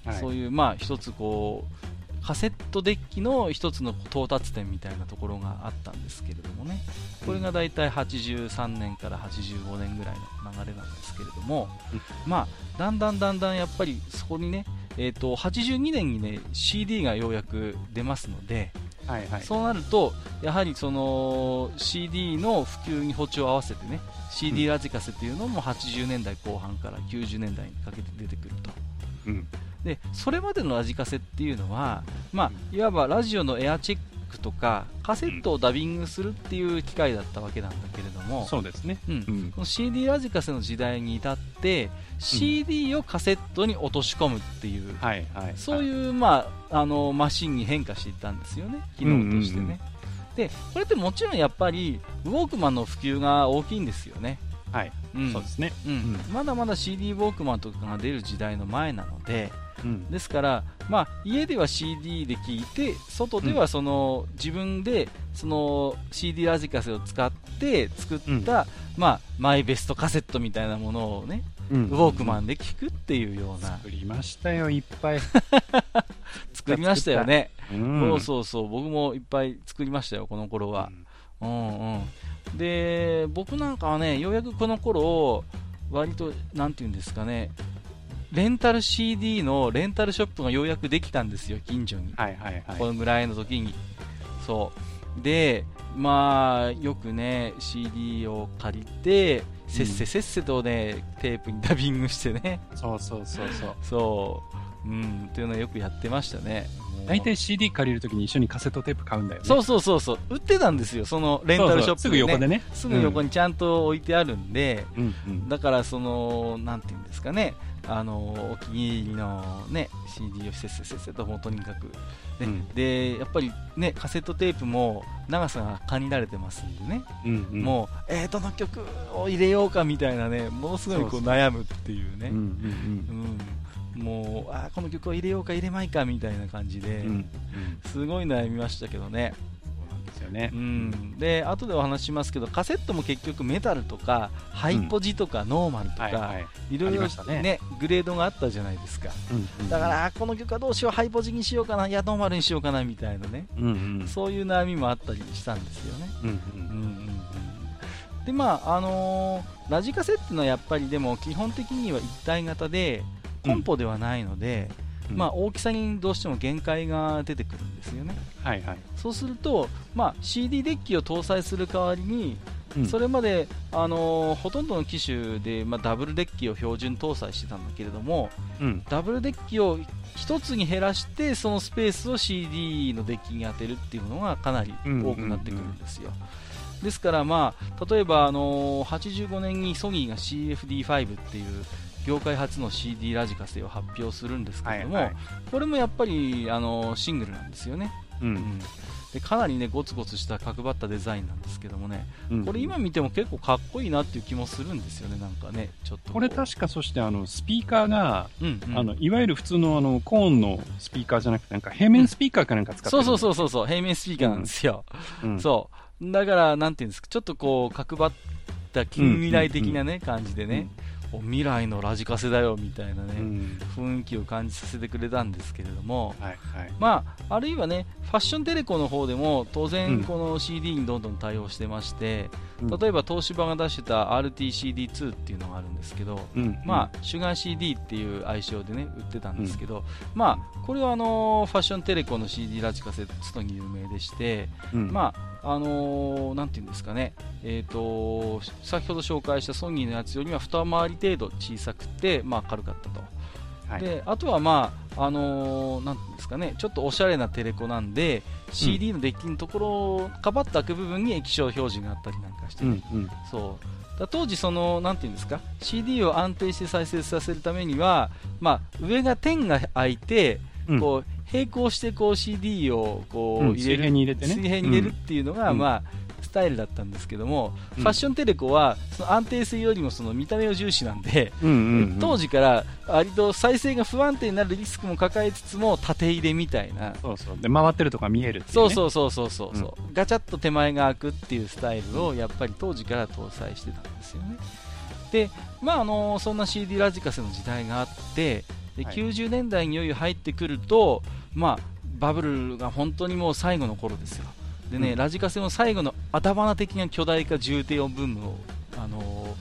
はい。そういう、まあ、一つこう、カセットデッキの一つの到達点みたいなところがあったんですけれどもね、これが大体83年から85年ぐらいの流れなんですけれども、うんまあ、だんだんだんだんやっぱりそこにね、えー、と82年にね CD がようやく出ますので、はいはい。そうなると、やはりその CD の普及に歩調を合わせてね、CD ラジカセというのも80年代後半から90年代にかけて出てくると。うんでそれまでのラジカセっていうのは、まあ、いわばラジオのエアチェックとかカセットをダビングするっていう機械だったわけなんだけれども、そうですね。うんうんこの CD ラジカセの時代に至って、CD をカセットに落とし込むっていう、はいはい。う。そういう、まあ、あのマシンに変化していったんですよね、機能としてね。うんうんうんでこれってもちろんやっぱりウォークマンの普及が大きいんですよね。はい。うんそうですね。うんうんまだまだ CD ウォークマンとかが出る時代の前なので、うん。ですから、まあ、家では CD で聴いて外ではその、自分でその CD ラジカセを使って作った、まあ、マイベストカセットみたいなものをね、うん。ウォークマンで聴くっていうような、作りましたよ、いっぱい。作りましたよね、うん。そうそうそう。僕もいっぱい作りましたよこの頃は、うん。うん、で僕なんかはねようやくこの頃割となんていうんですかねレンタル CD のレンタルショップがようやくできたんですよ近所に、はいはいはい。このぐらいの時に。そう。でまあよくね CD を借りてせっせせっせとね、テープにダビングしてね。そうそうそうそう。そう。うん。っていうのをよくやってましたね。大体 CD 借りるときに一緒にカセットテープ買うんだよね。そうそうそうそう。売ってたんですよそのレンタルショップそうそうすぐ横でね。すぐ横にちゃんと置いてあるんで、うんうん。だからそのなんていうんですかねあのお気に入りのね CD をせっせせっせともうとにかく、ね。うん。でやっぱりねカセットテープも長さが限られてますんでね、うんうん。もうえー、どの曲を入れようかみたいなねものすごいこそう悩むっていうね。もうあーこの曲を入れようか入れまいかみたいな感じで、うん。うんうん。すごい悩みましたけどね、よねう。ん、で後でお話ししますけどカセットも結局メタルとかハイポジとかノーマルとか、はいはい。ありいろいろましたねねグレードがあったじゃないですかうんうんだか、らあこの曲はどうしようハイポジにしようかないやノーマルにしようかなみたいなね、うんうん。そういう悩みもあったりしたんですよねうんうんうんうんでまああのーラジカセっていうのはやっぱりでも基本的には一体型でコンポではないので、うん。まあ、大きさにどうしても限界が出てくるんですよね。はいはい。そうすると、まあ、CD デッキを搭載する代わりに、うん。それまで、あのーほとんどの機種で、まあ、ダブルデッキを標準搭載してたんだけれどもうん。ダブルデッキを1つに減らしてそのスペースを CD のデッキに当てるっていうのがかなり多くなってくるんですよ、ですから、まあ、例えば、あのー85年にソニーが CFD5 っていう業界初の CD ラジカセを発表するんですけれども、はいはい。これもやっぱり、あのーシングルなんですよね、う。うん。んでかなりねゴツゴツした角張ったデザインなんですけどもね、うんこれ今見ても結構かっこいいなっていう気もするんですよね、なんかね、ちょっとこれ確かそしてあのスピーカーが、うんうん。あのいわゆる普通のあのコーンのスピーカーじゃなくてなんか平面スピーカーかなんか使ってうそうそうそうそう、平面スピーカーなんですよ。うん、そう。だから、なんていうんですか、ちょっとこう、角張った近未来的なね、感じでね、お未来のラジカセだよ、みたいなうね、ん。雰囲気を感じさせてくれたんですけれども、はいはい。まあ、あるいはね、ファッションテレコの方でも、当うん。然、この CD にどんどん対応してまして、うん例えば東芝が出してた RTCD2 っていうのがあるんですけど、うん。まあ、シュガー CD っていう愛称でね売ってたんですけど、まあ、これはあのーファッションテレコの CD ラジカセットに有名でして、うん。まああのーなんていうんですかね、えー、と先ほど紹介したソニーのやつよりは二回り程度小さくて、まあ、軽かったと、はい。であとは、まああのーなんですかね、ちょっとおしゃれなテレコなんで、CD のデッキのところ、かばった開く部分に液晶表示があったりなんかしてね、うんうん。そう。だ当時その、なんていうんですか、CD を安定して再生させるためには、まあ、上が点が開いて、うん。こう並行してこう CD をこううん。入れる、水平に入れてね。水平に入れるっていうのが、うん。まあ、スタイルだったんですけども、うん。ファッションテレコはその安定性よりもその見た目を重視なんで、うんうんうん。当時から割と再生が不安定になるリスクも抱えつつも縦入れみたいな、そうそう。で回ってるとか見えるっていう、ね、そうそうそうそうそうそう、ガチャッと手前が開くっていうスタイルをやっぱり当時から搭載してたんですよね。で、まああのそんな CD ラジカセの時代があって、ではい。90年代にいよいよ入ってくると、まあバブルが本当にもう最後の頃ですよ。でね、うん。ラジカセの最後の頭花的な巨大化重低音ブームをあの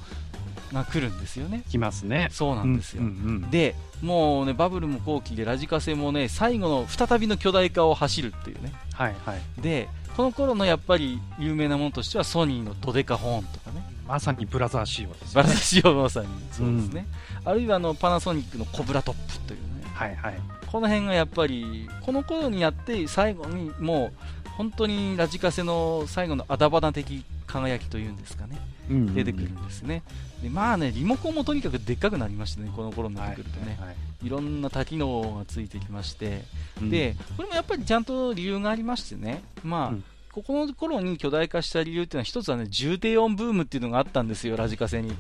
が来るんですよね。きますね。そうなんですよ。うんうんで、もうねバブルも後期でラジカセもね最後の再びの巨大化を走るっていうね。はいはい。でこの頃のやっぱり有名なものとしてはソニーのドデカホーンとかね。まさにブラザー仕様ですね。ラシオまさにそうですね、あるいはあのパナソニックのコブラトップというね。はいはい。この辺がやっぱりこの頃にやって最後にもう本当にラジカセの最後のあだ花的輝きというんですかねうんうんうん。出てくるんですね、でまあねリモコンもとにかくでっかくなりましてねこの頃になはいってくるとね、はい。いろんな多機能がついてきまして、うん。でこれもやっぱりちゃんと理由がありましてね、まあうん。ここの頃に巨大化した理由っていうのは、一つはね重低音ブームっていうのがあったんですよ、ラジカセに。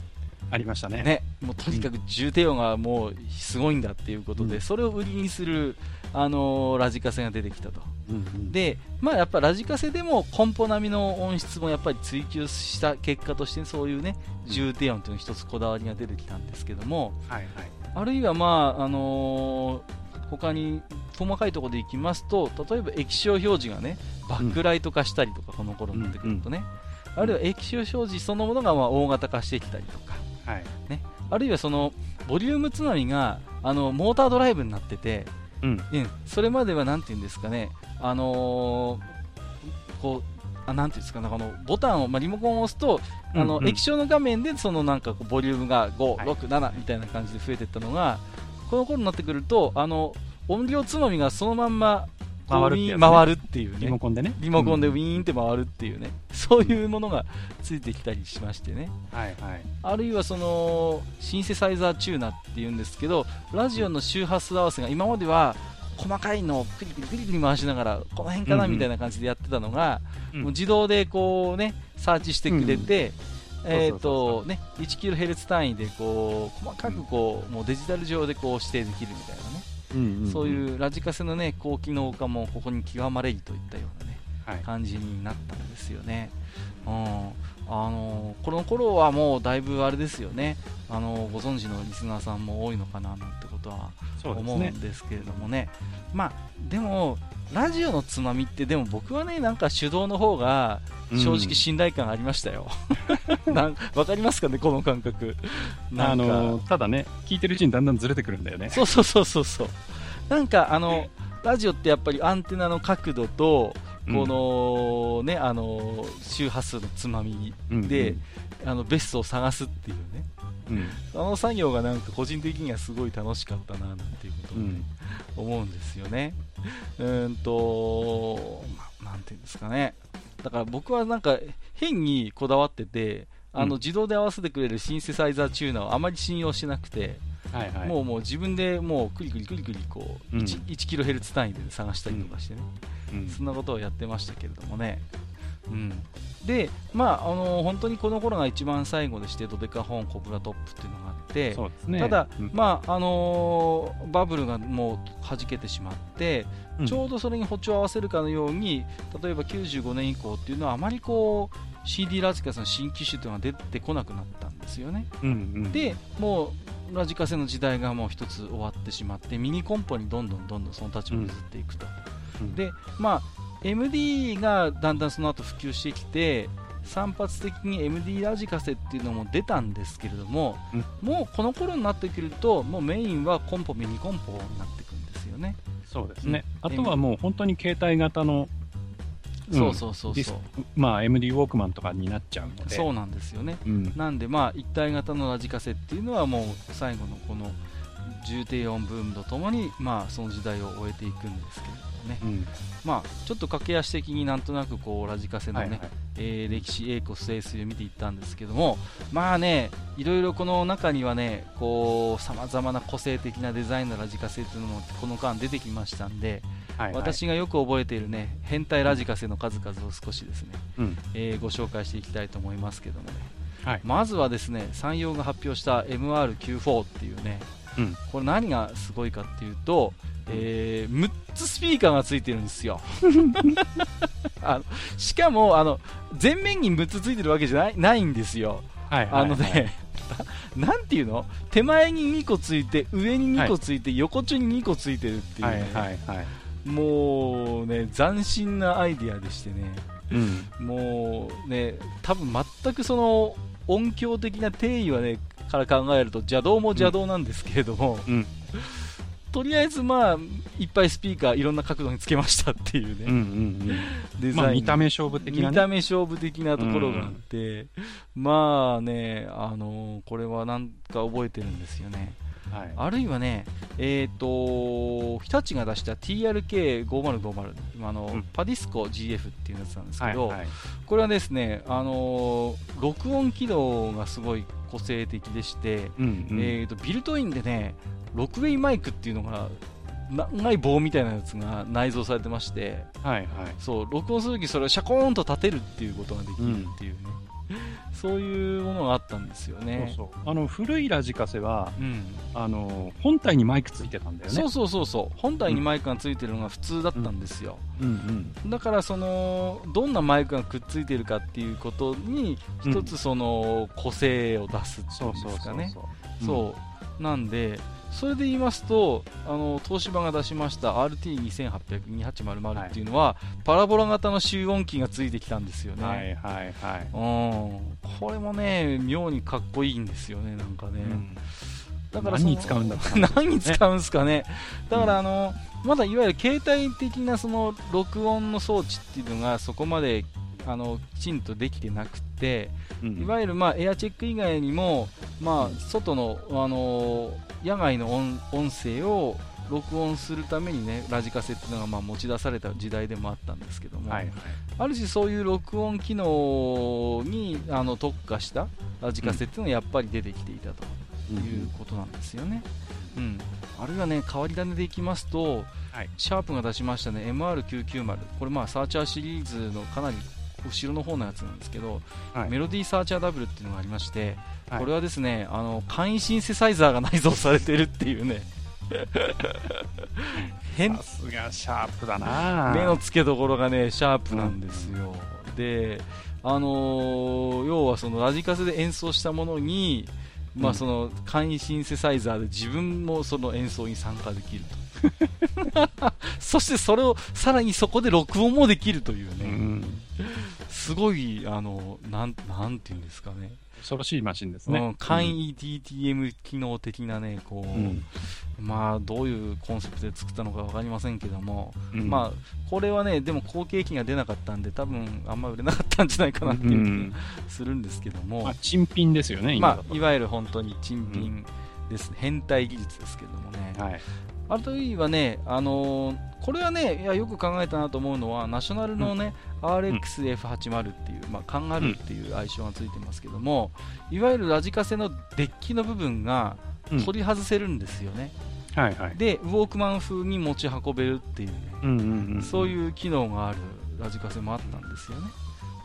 ありましたね。ね、もうとにかく重低音がもうすごいんだっていうことで、うん。それを売りにする、あのーラジカセが出てきたと。うんうん、で、まあやっぱラジカセでもコンポ並みの音質もやっぱり追求した結果としてそういうね、重低音というの一つこだわりが出てきたんですけども、はいはい。あるいはまあ、あのー他に細かいところでいきますと、例えば液晶表示がね、バックライト化したりとか、この頃になってくるとね、あるいは液晶表示そのものがまあ大型化してきたりとか、はい。あるいはそのボリュームつなみがあのモータードライブになってて、うん。うん、それまではなんて言うんですかね、あのーこうあなんていうんですかね、このボタンを、まあ、リモコンを押すと、あのうん。うん液晶の画面でそのなんかこうボリュームが5、はい。6、7みたいな感じで増えていったのが、この頃になってくると、あの音量つまみがそのまんま回るってやつね回るっていうねリモ。コンでね。リモコンでウうんィーンって回るっていうね、そういうものがついてきたりしましてね。はいはい。あるいはそのシンセサイザーチューナーっていうんですけどラジオの周波数合わせが今までは細かいのをクリクリクリクリ回しながらこの辺かなうんうんみたいな感じでやってたのが、うんもう自動でこうねサーチしてくれて、えっ、そうそうそうとね 1kHz 単位でこう細かくこう、もうデジタル上でこう指定できるみたいなね、うんんんそういうラジカセのね高機能化もここに極まれりといったようなねはい。感じになったんですよね。うんあのこの頃はもうだいぶあれですよね、あのご存知のリスナーさんも多いのかななんてことは思うんね。ですけれどもね、まあ、でも、ラジオのつまみって、でも僕はね、なんか手動の方が正直信頼感ありましたよ。なんわかりますかね、この感覚。なんかあの、ただね、聞いてるうちにだんだんずれてくるんだよね。そうそうそうそうそう。なんかあのラジオってやっぱりアンテナの角度とこのね、あの周波数のつまみうんで、あのベストを探すっていうね。うんあの作業がなんか個人的にはすごい楽しかったななんていうことをね、うん思うんですよね。うーんと、まなんていうんですかね。だから僕はなんか変にこだわってて、あのうん自動で合わせてくれるシンセサイザーチューナーをあまり信用しなくて、はいはい。もうもう自分でもうクリクリクリクリこう、うん 1, 1キロヘルツ単位で探したりとかしてね、うんそんなことをやってましたけれどもね。うん、で、まあ、あの本当にこの頃が一番最後でして、ドデカホーン、コブラトップっていうのがあって、ね。ただ、うん。まああのーバブルがもう弾けてしまって、うん。ちょうどそれに歩調を合わせるかのように例えば95年以降っていうのはあまりこう CD ラジカセの新機種というのは出てこなくなったんですよね。うんうん、でもうラジカセの時代がもう一つ終わってしまってミニコンポにどんどんどんどんその立場を譲っていくと、うん。でまあ MD がだんだんその後普及してきて散発的に MD ラジカセっていうのも出たんですけれども、うん。もうこの頃になってくるともうメインはコンポミニコンポになってくるんですよね、そうですね。うん。あとはもう本当に携帯型の、うん。そうそうそうそう。まあ MD ウォークマンとかになっちゃうので。そうなんですよね。うん。なんでまあ一体型のラジカセっていうのはもう最後のこの重低音ブームとともにまあその時代を終えていくんですけれどもねうん。まあちょっと駆け足的になんとなくこうラジカセのね、はいはいえー歴史栄枯盛衰を見ていったんですけどもまあねいろいろこの中にはねこうさまざまな個性的なデザインのラジカセというのもこの間出てきましたんで、はいはい、私がよく覚えているね変態ラジカセの数々を少しですね、うん。えーご紹介していきたいと思いますけどもねはい。まずはですね山陽が発表した MR94 っていうねうん。これ何がすごいかっていうと、えー6つスピーカーがついてるんですよ。あのしかもあの前面に6つついてるわけじゃないないんですよ。はいはい、あのね、なんていうの？手前に2個ついて上に2個ついて、横中に2個ついてるっていう、はいねはいはい。もうね斬新なアイディアでしてね。うん。もうね多分全くその音響的な定義はねから考えると邪道も邪道なんですけれども、うん。とりあえずまあいっぱいスピーカーいろんな角度につけましたっていうね、うんうんうん。デザイン、まあ見た目勝負的なね。見た目勝負的なところがあって、まあねあのこれはなんか覚えてるんですよねはい。あるいはねえっ、と日立が出した TRK5050 今あの、うんパディスコ GF っていうやつなんですけど、はいはい。これはですね、あのー録音機能がすごい個性的でして、うんうん。えー、とビルトインでね、ロクウェイマイクっていうのが、長い棒みたいなやつが内蔵されてまして、はいはい。そう録音するときそれをシャコーンと立てるっていうことができるっていうね、そういうものがあったんですよね。そうそう。あの古いラジカセはうん、あの本体にマイクついてたんだよね。そうそうそうそう。本体にマイクがついてるのが普通だったんですよ、うん。うんだからそのどんなマイクがくっついてるかっていうことにうん一つその個性を出すっていそううんそうそう。ですかね。そう。なんでそれで言いますとあの東芝が出しました RT28002800 っていうのは、パラボラ型の集音機がついてきたんですよね、はいはいはい。うん、これもね妙にかっこいいんですよねなんかね、うん。だから何に使うんだって話何に使うんですかね、だからあの、まだいわゆる携帯的なその録音の装置っていうのがそこまであのきちんとできてなくて、うんいわゆるまあエアチェック以外にも、まあ、外の、あの野外の音音声を録音するためにねラジカセっていうのがまあ持ち出された時代でもあったんですけども、はいはい。ある種そういう録音機能にあの特化したラジカセっていうのがやっぱり出てきていたと。いうことなんですよね。うん、あるいはね変わり種でいきますと、はいシャープが出しましたね MR990 これまあサーチャーシリーズのかなり後ろの方のやつなんですけど、はいメロディーサーチャーダブルっていうのがありまして、はい。これはですねあの簡易シンセサイザーが内蔵されてるっていうね。変。さすがシャープだな。目の付けどころがねシャープなんですよ、であのー要はそのラジカセで演奏したものに、まあ、うん。その簡易シンセサイザーで自分もその演奏に参加できると。そしてそれをさらにそこで録音もできるというね、うん。すごいあのなんなんていうんですかね恐ろしいマシンですうねん。簡易 DTM 機能的なねこう、うんまあどういうコンセプトで作ったのか分かりませんけども、うん。まあこれはねでも後継機が出なかったんで多分あんま売れなかったんじゃないかなっていう気うん。がするんですけども、まあ、珍品ですよね。まあいわゆる本当に珍品ですね、変態技術ですけどもね、はい。あるいはね、あのーこれはねいやよく考えたなと思うのはナショナルのね、RXF80 っていう、まあ、カンガルーっていう愛称がついてますけども、いわゆるラジカセのデッキの部分がうん。取り外せるんですよね、はいはい。でウォークマン風に持ち運べるっていうね、うんうんうん。そういう機能があるラジカセもあったんですよね、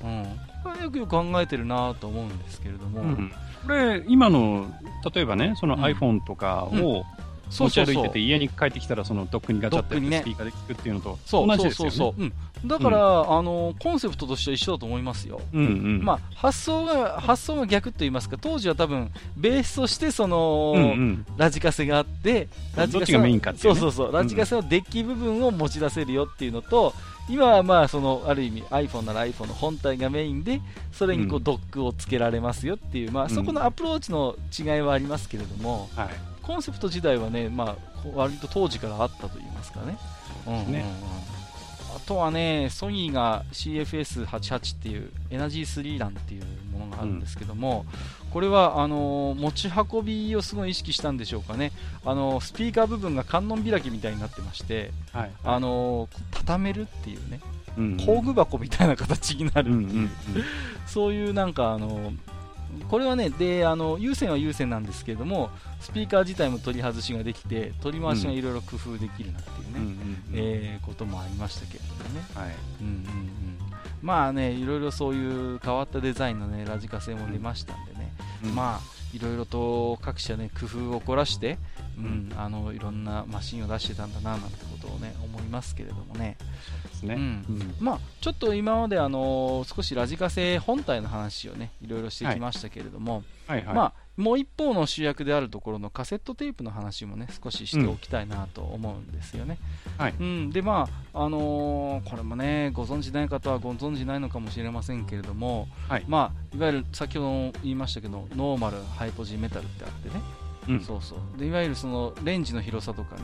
うん、これはよくよく考えてるなと思うんですけれども、うんこれ、今の、例えばね、そのうん。iPhone とかをそうそうそう。持ち歩いてて、家に帰ってきたら、そのドックにガチャってスピーカーで聞くっていうのとそう同じですよね。そうそうそう、うん、だから、あのコンセプトとしては一緒だと思いますよ、うんうん。まあ、発想が発想が逆と言いますか当時は多分ベースとしてその、うんうん。ラジカセがあってラジカセがメインかっていうね。そうそうそう。ラジカセのデッキ部分を持ち出せるよっていうのと、今はまあそのある意味 iPhone なら iPhone の本体がメインでそれにこううん。ドックをつけられますよっていう、まあ、そこのアプローチの違いはありますけれども、はい。コンセプト自体はね、まあ、割と当時からあったと言いますかね。うんうんうんねあとはね、ソニーが CFS88 っていうエナジースリーランっていうものがあるんですけども、これはあのー持ち運びをすごい意識したんでしょうかね、あのースピーカー部分が観音開きみたいになってまして、はい。あのー畳めるっていうね、うんうん工具箱みたいな形になるうんうんうん。そういうなんかあのこれはねであの有線は有線なんですけれどもスピーカー自体も取り外しができて取り回しがいろいろ工夫できるなっていうね、うんえーこともありましたけれどもね、はい。うんうんうん、まあねいろいろそういう変わったデザインのねラジカセも出ましたんでね、うん。まあいろいろと各社ね工夫を凝らして、うん、あのいろんなマシンを出してたんだななんてことをね思いますけれどもね、ですね。うん。うん。まあ、ちょっと今まであの少しラジカセ本体の話をねいろいろしてきましたけれども、はいはい。まあ、もう一方の主役であるところのカセットテープの話もね少ししておきたいなと思うんですよね。はい。うん、でまああのーこれもねご存知ない方はご存知ないのかもしれませんけれども、はい。まあ、いわゆる先ほども言いましたけどノーマルハイポジメタルってあってね、うん。そうそう。でいわゆるそのレンジの広さとかね、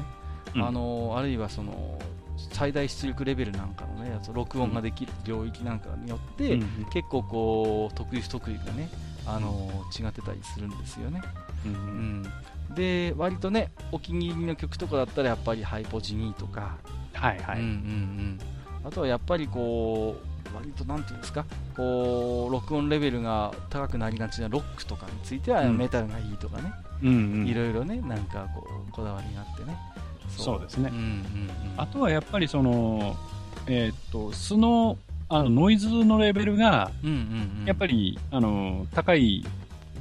うん。あのーあるいはその最大出力レベルなんかのねやつ録音ができる領域なんかによって、うん。うん結構こう得意不得意がね、あのー違ってたりするんですよね、うん。ううんん、で割とねお気に入りの曲とかだったらやっぱりハイポジニーとか、はいはい。うんうんうん、あとはやっぱりこう割となんていうんですか？こう録音レベルが高くなりがちなロックとかについてはうん。メタルがいいとかね、うんうん。いろいろねなんかこうこだわりがあってねそうですねうんうんうん、あとはやっぱりその、えーっと、素のあの、ノイズのレベルが、うんうんうん。やっぱり、あの、高い、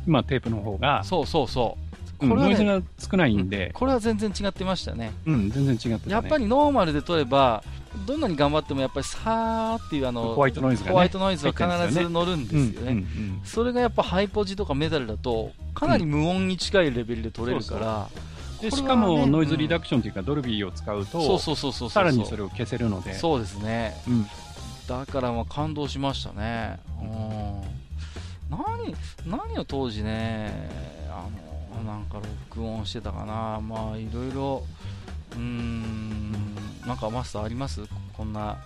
まあ、テープの方が、そうそうそう。うんこれはねノイズが少ないんで、これは全然違ってましたね。うん、全然違ってた、ね。やっぱりノーマルで撮れば、どんなに頑張ってもやっぱりさーっていうあの、ホワイトノイズがねホワイトノイズは必ず入ってるんですよね乗るんですよね。うんうんそれがやっぱハイポジとかメタルだと、かなり無音に近いレベルで撮れるから、で、これはねしかも、ノイズリダクションというか、ドルビーを使うと、そうそうそうそうそう。さらにそれを消せるので、そうですね。うんだからまあ感動しましたね。うん。何、何を当時ね、あの、なんか録音してたかな。まあいろいろ、うーん、なんかマスターあります？こんな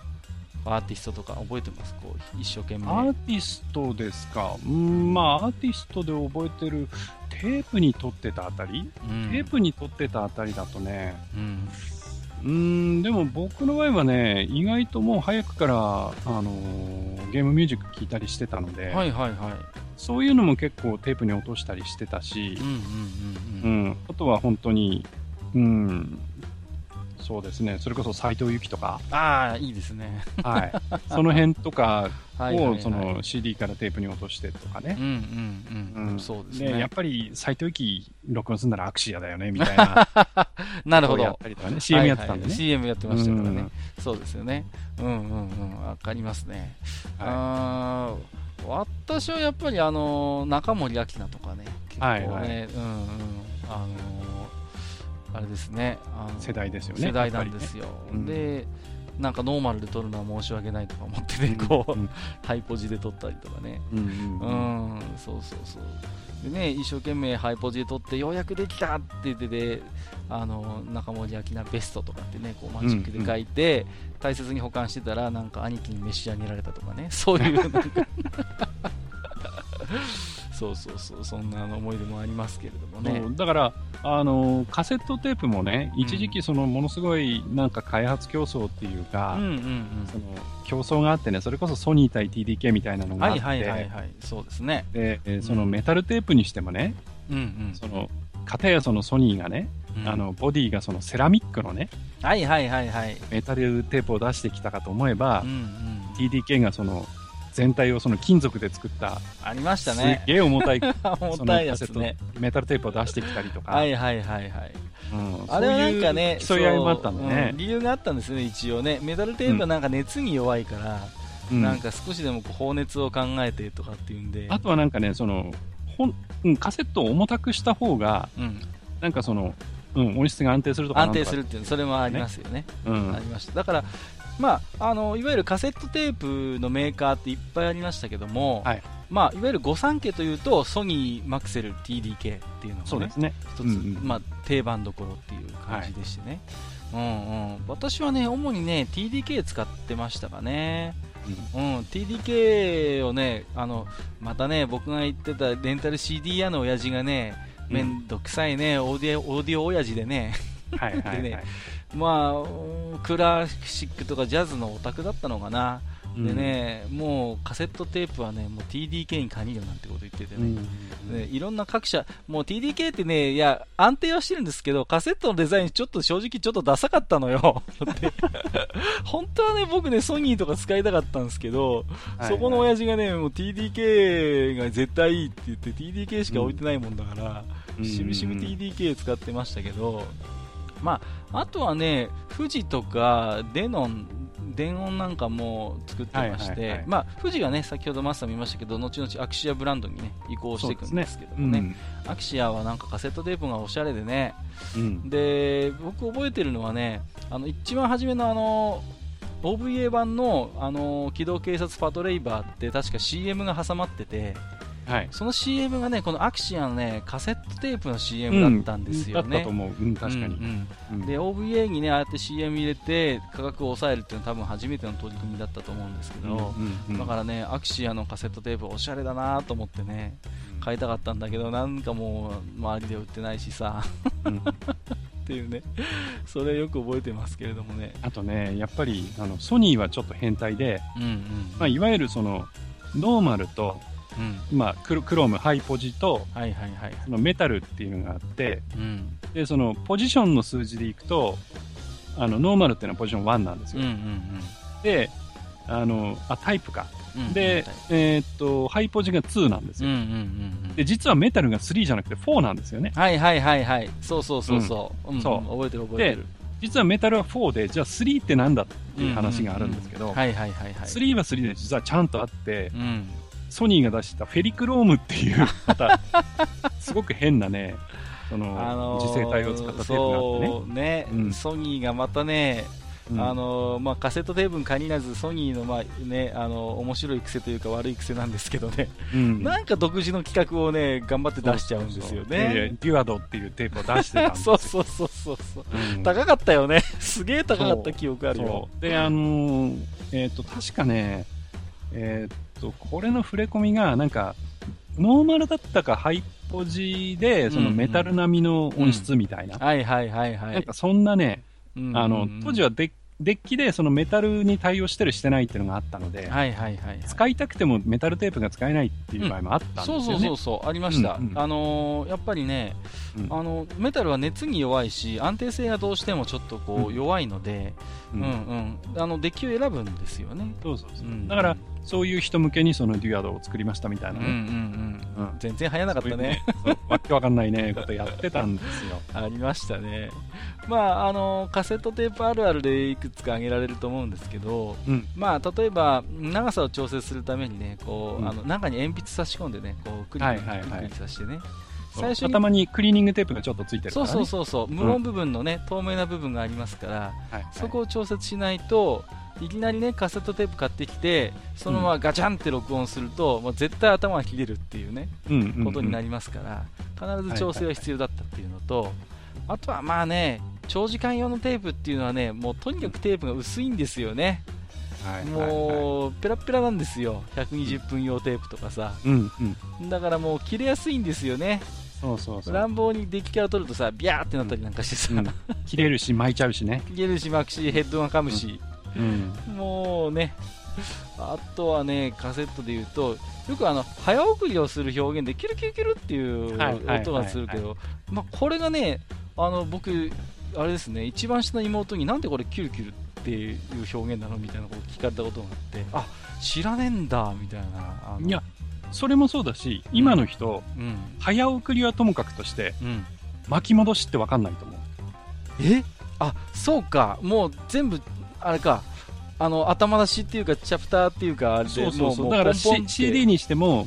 アーティストとか覚えてます？こう、一生懸命。アーティストですか？うん、まあ、アーティストで覚えてる、テープに撮ってたあたり、うん。テープに撮ってたあたりだとね、うん。ん、でも僕の場合はね、意外ともう早くから、あのーゲームミュージック聴いたりしてたので、はいはいはい。そういうのも結構テープに落としたりしてたしあとは本当に、うん、そうですね、それこそ斎藤由貴とか、ああ、いいですね。はい、その辺とか。を その CD からテープに落としてとかねうん。うんうん。うんそうですね。やっぱり斎藤由貴録音するならアクシアだよね、みたいな。なるほどやっ。たりとかね、CM やってたんではいはいね。CM やってましたからねうん。そうですよね。うんうんうん。わかりますね。はあー私はやっぱりあの中森明菜とかね、結構ね、はいはいうんうん、あのあれですね、あの世代ですよね世代なんですよ。ね。うん。で、なんかノーマルで撮るのは申し訳ないとか思ってね、いこう、うん。ハイポジで撮ったりとかね。うんううん。ん、そうそうそう。でね、一生懸命ハイポジで撮って、ようやくできたって言ってで、あの、中森明菜ベストとかってね、こうマジックで書いて、大切に保管してたら、なんか兄貴に召し上げられたとかね、そういう、なんか そうそうそう、そんな思い出もありますけれどもねだから、あのカセットテープもね、一時期そのものすごいなんか開発競争っていうか、うんうんその競争があってね、それこそソニー対 TDK みたいなのうん。があって、はいはいはいはい、そうですね。でえーそのメタルテープにしてもね、うんうんその片やそのソニーがね、うん。あのボディがそのセラミックのね、はいはいはいはい。メタルテープを出してきたかと思えば、うんうん。TDK がその全体をその金属で作った、ありましたすね。げえ重たい 重たいやカセットつね。メタルテープを出してきたりとか、はいはいはいはい。うんあれはなんかね、そういう競い合いもあったんでそうねうん。理由があったんですよね、一応ね。メタルテープはなんか熱に弱いから、うんなんか少しでも放熱を考えてとかっていうんで。あとはなんかね、その、ほんうんカセットを重たくした方が、うん、なんかその、うん、音質が安定するとか安定するっていうそれもありますよね。うんありました。だから、まあ、あの、いわゆるカセットテープのメーカーっていっぱいありましたけども、はい。まあ、いわゆる御三家というと、ソニー、マクセル、TDK っていうのがね、そうですね。一つ、うんうんまあ、定番どころっていう感じでしてね、うんうん、私はね、主にね、TDK 使ってましたかね、うん、TDK をね、あのまたね、僕が言ってたレンタル CD 屋の親父がね、うん。めんどくさいね、オーディオオーディオ親父でね、はいはいはい。でねまあ、うんクラシックとかジャズのオタクだったのかな、うん。でね、もうカセットテープはね、もう TDK に限るなんてこと言っててうん、ね。ね、いろんな各社、もう TDK ってね、いや、安定はしてるんですけど、カセットのデザインちょっと正直ちょっとダサかったのよ。で本当はね、僕ね、ソニーとか使いたかったんですけど、はいそこの親父がね、もう TDK が絶対いいって言って、TDK しか置いてないもんだから、うんしぶしぶ TDK 使ってましたけど、まあ、あとはね、富士とかデノン、電音なんかも作ってまして、はいはいはい。まあ、富士がね、先ほどマスター見ましたけど、後々アクシアブランドにね、移行していくんですけどもね、アクシアはなんかカセットテープがおしゃれでね、うん。で、僕覚えてるのはね、あの、一番初めのあの、OVA 版の、あの、機動警察パトレイバーって確か CM が挟まってて、はい。その CM がね、このアクシアのね、カセットテープの CM だったんですよねだったと。思う。うん、確かに。うんうんうんで、OVA にね、ああやって CM 入れて価格を抑えるっていうのは多分初めての取り組みだったと思うんですけど、うんうんだからね、アクシアのカセットテープおしゃれだなと思ってね、買いたかったんだけど、なんかもう周りで売ってないしさ、うんっていうね、それよく覚えてますけれどもね。あとね、やっぱり、あの、ソニーはちょっと変態で、うんうん。まあ、いわゆるその、ノーマルと、うん。まあ、クロクローム、ハイポジと、はいはいはい。そのメタルっていうのがあって、うん。で、その、ポジションの数字でいくと、あの、ノーマルっていうのはポジション1なんですよ。うんうんで、あの、あ、タイプか。うんで、えーっと、ハイポジが2なんですよ。うんうんうんうん。で、実はメタルが3じゃなくて4なんですよね。はいはいはいはい。そうそうそうそう。うんそう覚えてる覚えてる。実はメタルは4で、じゃあ3ってなんだっていう話があるんですけど、はいはいはいはい。3は3で実はちゃんとあって、うん。ソニーが出したフェリクロームっていう、また、すごく変なね、その、あのー磁性体を使ったテープがあってね。ね、うん。ソニーがまたね、うん。あのーまあ、カセットテープに限らずソニーの,、まあね、あの面白い癖というか悪い癖なんですけどね、うん。なんか独自の企画をね頑張って出しちゃうんですよね。デュアドっていうテープを出してたんですよ。そうそうそうそうそう、う。ん。高かったよね、すげえ高かった記憶あるよ。で、あのーえっ、と、確かね、えっ、と、これの触れ込みが、なんか、ノーマルだったかハイポジで、そのメタル並みの音質みたいな。はいはいはいはい。なんかそんなね、うんあの、当時はデッデッキでそのメタルに対応してるしてないっていうのがあったので、はいはいはいはい。使いたくてもメタルテープが使えないっていう場合もあったんですよね。そうそうそうそう、ありました。うんうんあのーやっぱりね、うんあの、メタルは熱に弱いし、安定性がどうしてもちょっとこう、うん弱いので、ううんんうん、あの、デッキを選ぶんですよね。そうそうそううんだから、そういう人向けにそのデュアドを作りましたみたいなうんうんね。うん。うん全然流行らなかったね。そういうそうわけわかんないね、ことやってたんですよ。ありましたね。まあ、あの、カセットテープあるあるでいくつか挙げられると思うんですけど、うん。まあ、例えば、長さを調整するためにね、こう、うんあの、中に鉛筆差し込んでね、こう、クリクリはいはいしてね。最初に頭にクリーニングテープがちょっとついてるから、ね。そうそうそうそう、無音部分のね、透明な部分がありますから、はいはいそこを調節しないと、いきなりね、カセットテープ買ってきて、そのままガチャンって録音すると、もう絶対頭が切れるっていうね、うんうんうんことになりますから、必ず調整は必要だったっていうのと、あとはまあね、長時間用のテープっていうのはね、もうとにかくテープが薄いんですよね。はいはいはいもう、ペラッペラなんですよ。120分用テープとかさ。うんうん。だからもう切れやすいんですよね。そうそうそう。乱暴にデッキから取るとさ、ビャーってなったりなんかしてさ、うん切れるし巻いちゃうしね。切れるし巻くし、ヘッドが噛むし。うん。もうね、あとはね、カセットで言うと、よくあの、早送りをする表現で、キュルキュルキュルっていう音がするけど、まあ、これがね、あの、僕、あれですね、一番下の妹になんでこれキュルキュルっていう表現なのみたいなことを聞かれたことがあって、あ、知らねえんだ、みたいな。いや、それもそうだし、今の人、うん、早送りはともかくとして、うん。巻き戻しってわかんないと思う。え？あ、そうか、もう全部、あれか、あの、頭出しっていうか、チャプターっていうか、あれでそうそうそう。もだから、CD にしても、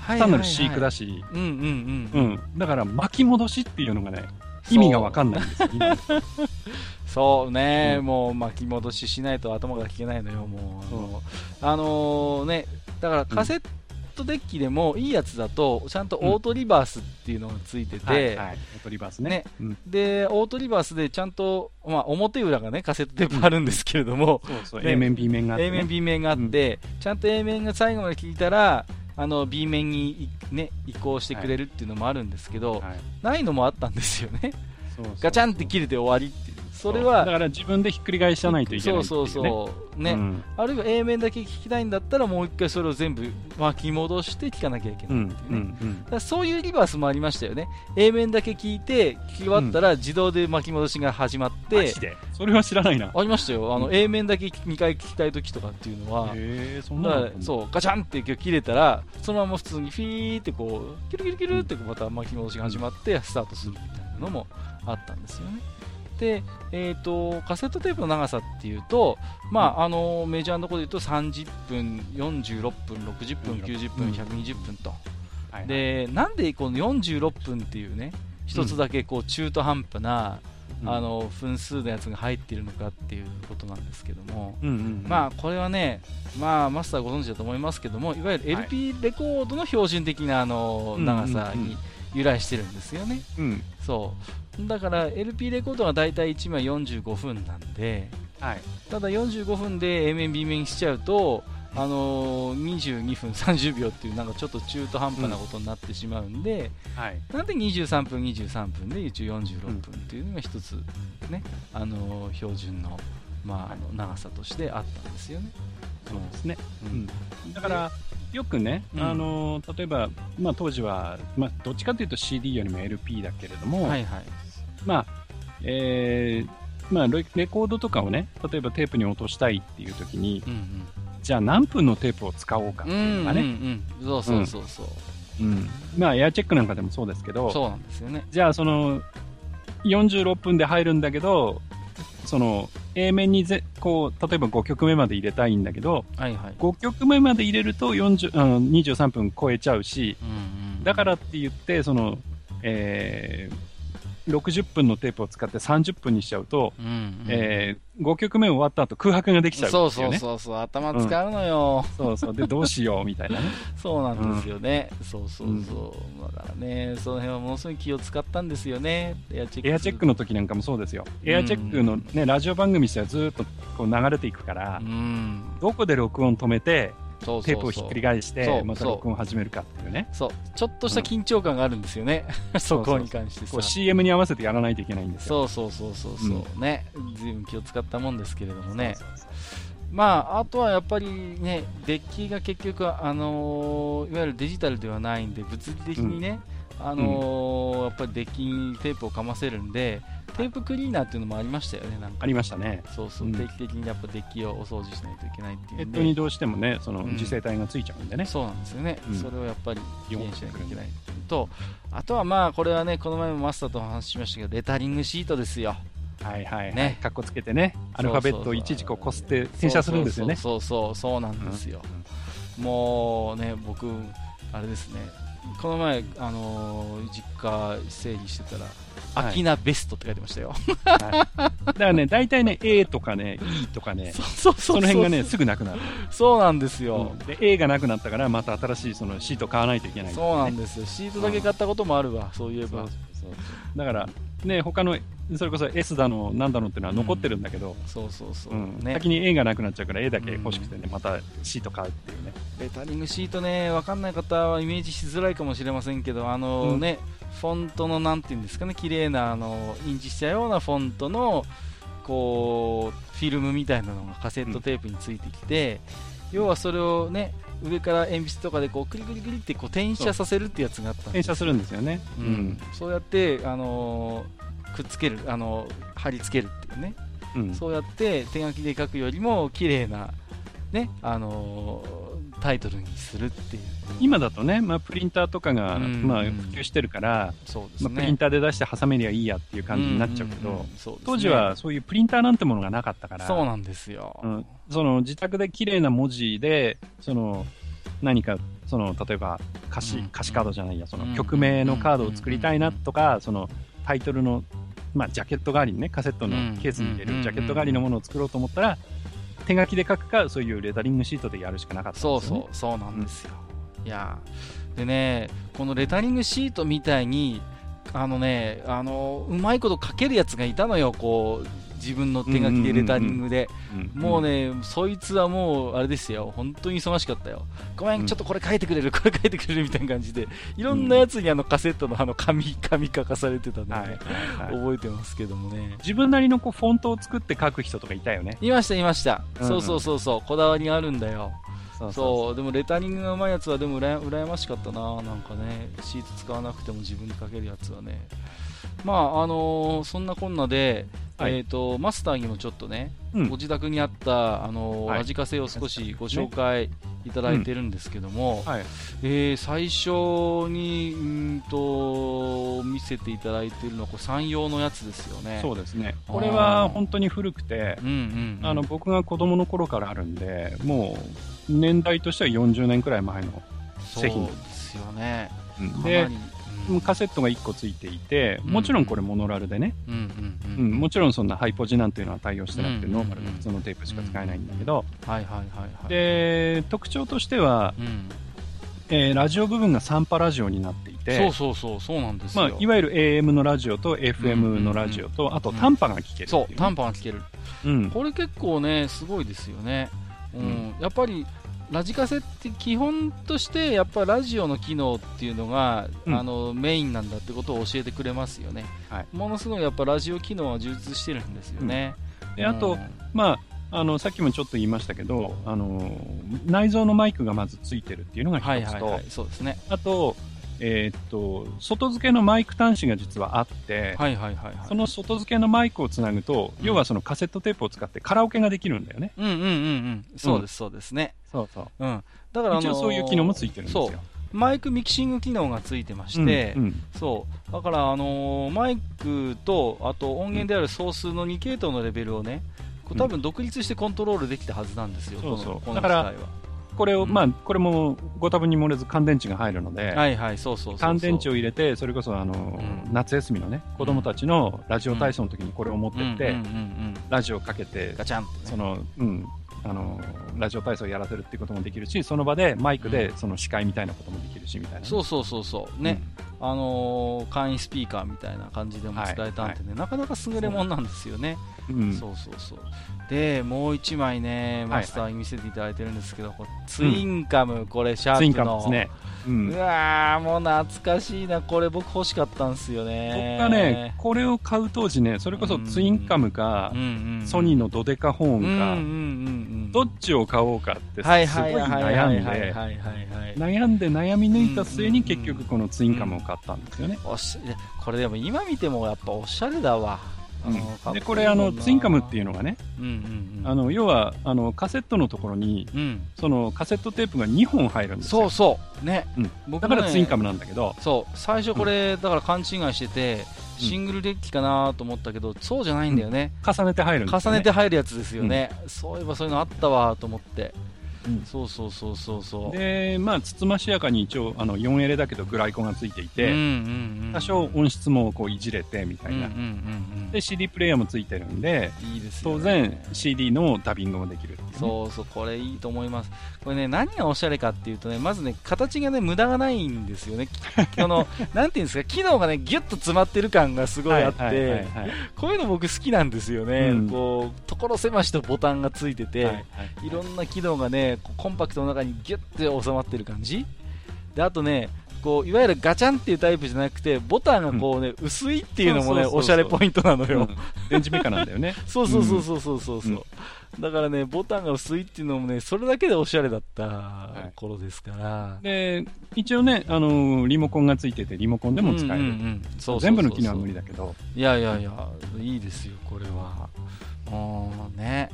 はい単なる飼育だし、うんうんうん。うん。だから、巻き戻しっていうのがね、意味がわかんないんですよ。今 そうね、うんもう巻き戻ししないと頭が聞けないのよ、もう。うんあのーね、だからカセットデッキでもいいやつだと、ちゃんとオートリバースっていうのがついてて、はいはい。オートリバースね。ねうん。で、オートリバースでちゃんと、まあ、表裏がね、カセットテープあるんですけれども、そうそう。ね A 面、B 面があって、A ね。面、B 面があって、ちゃんと A 面が最後まで聞いたら、あの B 面にい、ね、移行してくれるっていうのもあるんですけど、はいないのもあったんですよね。そうそうガチャンって切れて終わりって。それだは、から自分でひっくり返さないといけないね。そうそうそう。ね、うん。あるいは A 面だけ聞きたいんだったらもう一回それを全部巻き戻して聞かなきゃいけうんないっていうね、うんうんだからそういうリバースもありましたよね。A 面だけ聞いて聞き終わったら自動で巻き戻しが始まって、それは知らないな。ありましたよ。あの、うん。A 面だけ2回聞きたい時とかっていうのは、へえ、そんなそうガチャンって切れたらそのまま普通にフィーってこうキュルキュルキュルってまた巻き戻しが始まってスタートするみたいなのもあったんですよねで、えー、とカセットテープの長さっていうと、まああのメジャーのところで言うと30分、46分、60分、90分、うん。120分と、はいはい。でなんでこの46分っていうね一つだけこう中途半端な、うん。あの分数のやつが入っているのかっていうことなんですけども、うんうんうん。まあこれはね、まあ、マスターご存知だと思いますけどもいわゆるはい。LP レコードの標準的なあのうん長さうん。うんに由来してるんですよね、うん。そうだから LP レコードが大体1枚45分なんではい。ただ45分で A 面 B 面しちゃうとあのー22分30秒っていうなんかちょっと中途半端なことになってしまうんで、はい。なんで23分23分で一応46分っていうのが一つね、あのー標準の,、まあ、あの長さとしてあったんですよね。そうですね、ううん。ん、だからよくね、うん。あの例えば、まあ、当時は、まあ、どっちかというと CD よりも LP だけれども、はいはい。まあえーまあレ、レコードとかをね、例えばテープに落としたいっていう時に、うんじゃあ何分のテープを使おうかってうん。ういうんのがね、うんうん。そうそうそうそう。うんまあ、エアチェックなんかでもそうですけど、そうなんですよね。じゃあその、46分で入るんだけど、その、A 面にぜ、こう、例えば5曲目まで入れたいんだけど、はいはい。5曲目まで入れると40あの23分超えちゃうし、うんうん。だからって言って、その、えー60分のテープを使って30分にしちゃうと、うんうん、えー5曲目終わった後空白ができちゃうっていそううね。そうそうそう、頭使うのよ。そうそう。で、どうしようみたいなね。そうなんですよね。そうそうそう。だからね、その辺はものすごい気を使ったんですよね。エアチェック。エアチェックの時なんかもそうですよ。エアチェックのね、ラジオ番組してはずっとこう流れていくからう、ん。どこで録音止めて、そうそうそう。テープをひっくり返しそて、うまた録音を始めるかっていうね。そう。ちょっとした緊張感があるんですよね。そこに関してさ。CM に合わせてやらないといけないんですよ。そうそうそうそうそう、ね。随分気を使ったもんですけれどもね。そうそうそうまあ、あとはやっぱりね、デッキが結局、あのーいわゆるデジタルではないんで、物理的にね、あのーやっぱりデッキにテープをかませるんで、テープクリーナーっていうのもありましたよね、なんか。ありましたね。そうそう、うん定期的にやっぱデッキをお掃除しないといけないっていうヘッ。ドにどうしてもね、そのうん受精体がついちゃうんでね。そうなんですよね、うんそれをやっぱりきれいにしなきゃいけないと、あとはまあ、これはね、この前もマスターとお話ししましたけど、レタリングシートですよ。はいはいはい。ねかっこつけてね、アルファベットをいちいちこうこすって転写するんですよね。そうそうそう、そうなんですよ。もうね、僕、あれですね、この前、あのー実家整理してたら、はいアキナベストって書いてましたよ。はいだからね、大体ね、A とかね、E とかね、その辺がね、すぐなくなる。そうなんですよ。で、A がなくなったから、また新しいそのシート買わないといけない、そうなんでですよ。シートだけ買ったこともあるわ、そういえばそうそう。そうだから、ね、他の、それこそ S だの、なんだのっていうのは残ってるんだけど、そうそうそう。うんね先に A がなくなっちゃうから A だけ欲しくてね、またシート買うっていうね。レタリングシートね、わかんない方はイメージしづらいかもしれませんけど、あのうんね、フォントのなんていうんですかね、綺麗なあの印字したようなフォントのこうフィルムみたいなのがカセットテープについてきて、要はそれをね、上から鉛筆とかでこうクリクリクリってこう転写させるってやつがあったんです転写するんですよね。ううんん。そうやって、あのくっつける、あの貼り付けるっていうね、うん。そうやって手書きで書くよりも綺麗な、ね、あのタイトルにするっていう。今だとね、まあ、プリンターとかが、うんまあ、普及してるから、そうですね。まあ、プリンターで出して挟めりゃいいやっていう感じになっちゃうけど、んんんそうですね当時はそういうプリンターなんてものがなかったから、そうなんですよ。うんその自宅で綺麗な文字で、その何か、その例えば歌詞、うん歌詞カードじゃないや、そのうん曲名のカードを作りたいなとか、そのタイトルの、まあ、ジャケット代わりにね、カセットのケースに入れうんるジャケット代わりのものを作ろうと思ったら、手書きで書くか、そういうレタリングシートでやるしかなかったね。そうそう、そうなんですよ。いやーでね、このレタリングシートみたいに、あのね、あのうまいこと書けるやつがいたのよ、こう自分の手書きでレタリングで。うんもう、ね、そいつはもう、あれですよ、本当に忙しかったよ。ごめん、うんちょっとこれ書いてくれる、これ書いてくれるみたいな感じで、いろんなやつにあのカセットのあの紙、紙書かされてたのね、はいはいはい覚えてますけどもね。自分なりのこうフォントを作って書く人とかいたよね。いました、いました。うんそうそうそうそう、こだわりがあるんだよ。そそう、でもレタリングがうまいやつは、でもうらや羨ましかったな、なんかね、シート使わなくても自分で書けるやつはね。まあ、あのーそんなこんなで、はいえっ、と、マスターにもちょっとね、うんご自宅にあった、あのーはいラジカセを少しご紹介いただいてるんですけども、はい。えー最初に、うーんと、見せていただいているのは、これ山陽のやつですよね。そうですね。これは本当に古くて、うんうん、うん。あの、僕が子供の頃からあるんで、もう、年代としては40年くらい前の。製品ですよね。うんでカセットが1個ついていて、もちろんこれモノラルでね、うんうんううんん、もちろんそんなハイポジなんていうのは対応してなくて、うんノーマルの普通のテープしか使えないんだけど、はいはいはいはい。、で、特徴としては、うん、えーラジオ部分が3波ラジオになっていて、そうそうそう、そうなんですよ。まあ、いわゆる AM のラジオと FM のラジオと、あと短波が聞けるっていそう、短波。波が聞ける。うん。これ結構ね、すごいですよね。うん、やっぱり、ラジカセって基本として、やっぱラジオの機能っていうのが、うん。あのメインなんだってことを教えてくれますよね。はい。ものすごいやっぱラジオ機能は充実してるんですよね。で、あと、うんまあ、あの、さっきもちょっと言いましたけど、あの、内蔵のマイクがまずついてるっていうのが一つと、はいはいはい、そうですね。あと、えーっと、外付けのマイク端子が実はあって、はいはいはいはい。その外付けのマイクをつなぐと、うん要はそのカセットテープを使ってカラオケができるんだよね。うんうんうんうん。そうですそうですね。そうそう。うん。だからあのー一応そういう機能もついてるんですよ。そう。マイクミキシング機能がついてまして、うんうんそう。だから、あのーマイクと、あと音源である総数の2系統のレベルをね、こう多分独立してコントロールできたはずなんですよ、そうそうだから機械はこれを、うん。まあ、これもご多分に漏れず乾電池が入るので、はいはい、そうそう。乾電池を入れて、それこそあの、うん。夏休みのね、子供たちのラジオ体操の時にこれを持ってって、うん。うんうんうんラジオかけて、ガチャンね。その、うん、あの、ラジオ体操をやらせるっていうこともできるし、その場でマイクでその司会みたいなこともできるし、みたいなね、そうそうそうそう。ね、あのー簡易スピーカーみたいな感じでも使えたんでね、なかなか優れもんなんですよね。う。ん。うん。そうそうそう。で、もう一枚ね、マスターに見せていただいてるんですけど、これツインカム、これシャープの。ね。う。うんわー、もう懐かしいな。これ僕欲しかったんですよね。僕がね、これを買う当時ね、それこそツインカムかうん、うんうん、ソニーのドデカホーンか、うんうんうんうん。どっちを買おうかってすはいすごはいいはいはいはい悩んはいで、はいはい。悩んで悩み抜いた末にうん結局このツインカムを買ったんですよね。おしいやこれでも今見てもやっぱおしゃれだわ。で、これあの、ツインカムっていうの。のがね、うんうんうん。あの、要は、あの、カセットのところに、うん。そのカセットテープが2本入るんですよ。そうそう。ね。うん僕だからツインカムなんだけど、そう。最初これ、だから勘違いしてて、シングルデッキかなと思ったけど、そうじゃないんだよね。重ねて入るね。重ねて入るやつですよね。そういえばそういうのあったわと思って。うんそうそうそうそうそう。で、まあ、つつましやかに一応、あの、4エレだけどグライコがついていて、うんうんうん、多少音質もこういじれてみたいな。うんうんうんうん、で、CD プレイヤーもついてるんで、いいですよ、当ね、然 CD のダビングもできるっていう、ね。そうそう、これいいと思います。これね、何がおしゃれかっていうとね、まずね、形がね、無駄がないんですよね。この、なんていうんですか、機能がね、ギュッと詰まってる感がすごいあって、こういうの僕好きなんですよね。うんこう、所狭しとボタンがついてて、はいはいいろんな機能がね、コンパクトの中にギュッて収まってる感じで、あとね、こう、いわゆるガチャンっていうタイプじゃなくて、ボタンがこうね、薄いっていうのもね、おしゃれポイントなのよ。うん電池メカなんだよね。そうそうそうそうそうそうそう、うんだからね、ボタンが薄いっていうのもね、それだけでおしゃれだったい頃ですから。で、一応ね、あのリモコンがついてて、リモコンでも使える。全部の機能は無理だけど。いやいやいや、いいですよ、これは。もうね、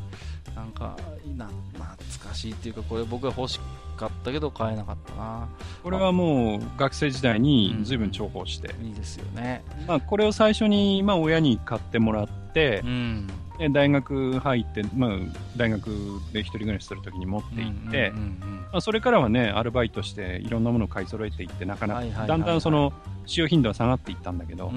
なんか、な懐かしいっていうか、これ僕は欲しかったけど買えなかったな。これはもう学生時代に随分重宝して。いいですよね。まあ、これを最初に、まあ、親に買ってもらってう、ん。で大学入って、まあ、大学で一人暮らしするときに持って行って、それからはね、アルバイトしていろんなものを買い揃えていって、なかなか、だんだんその使用頻度は下がっていったんだけど。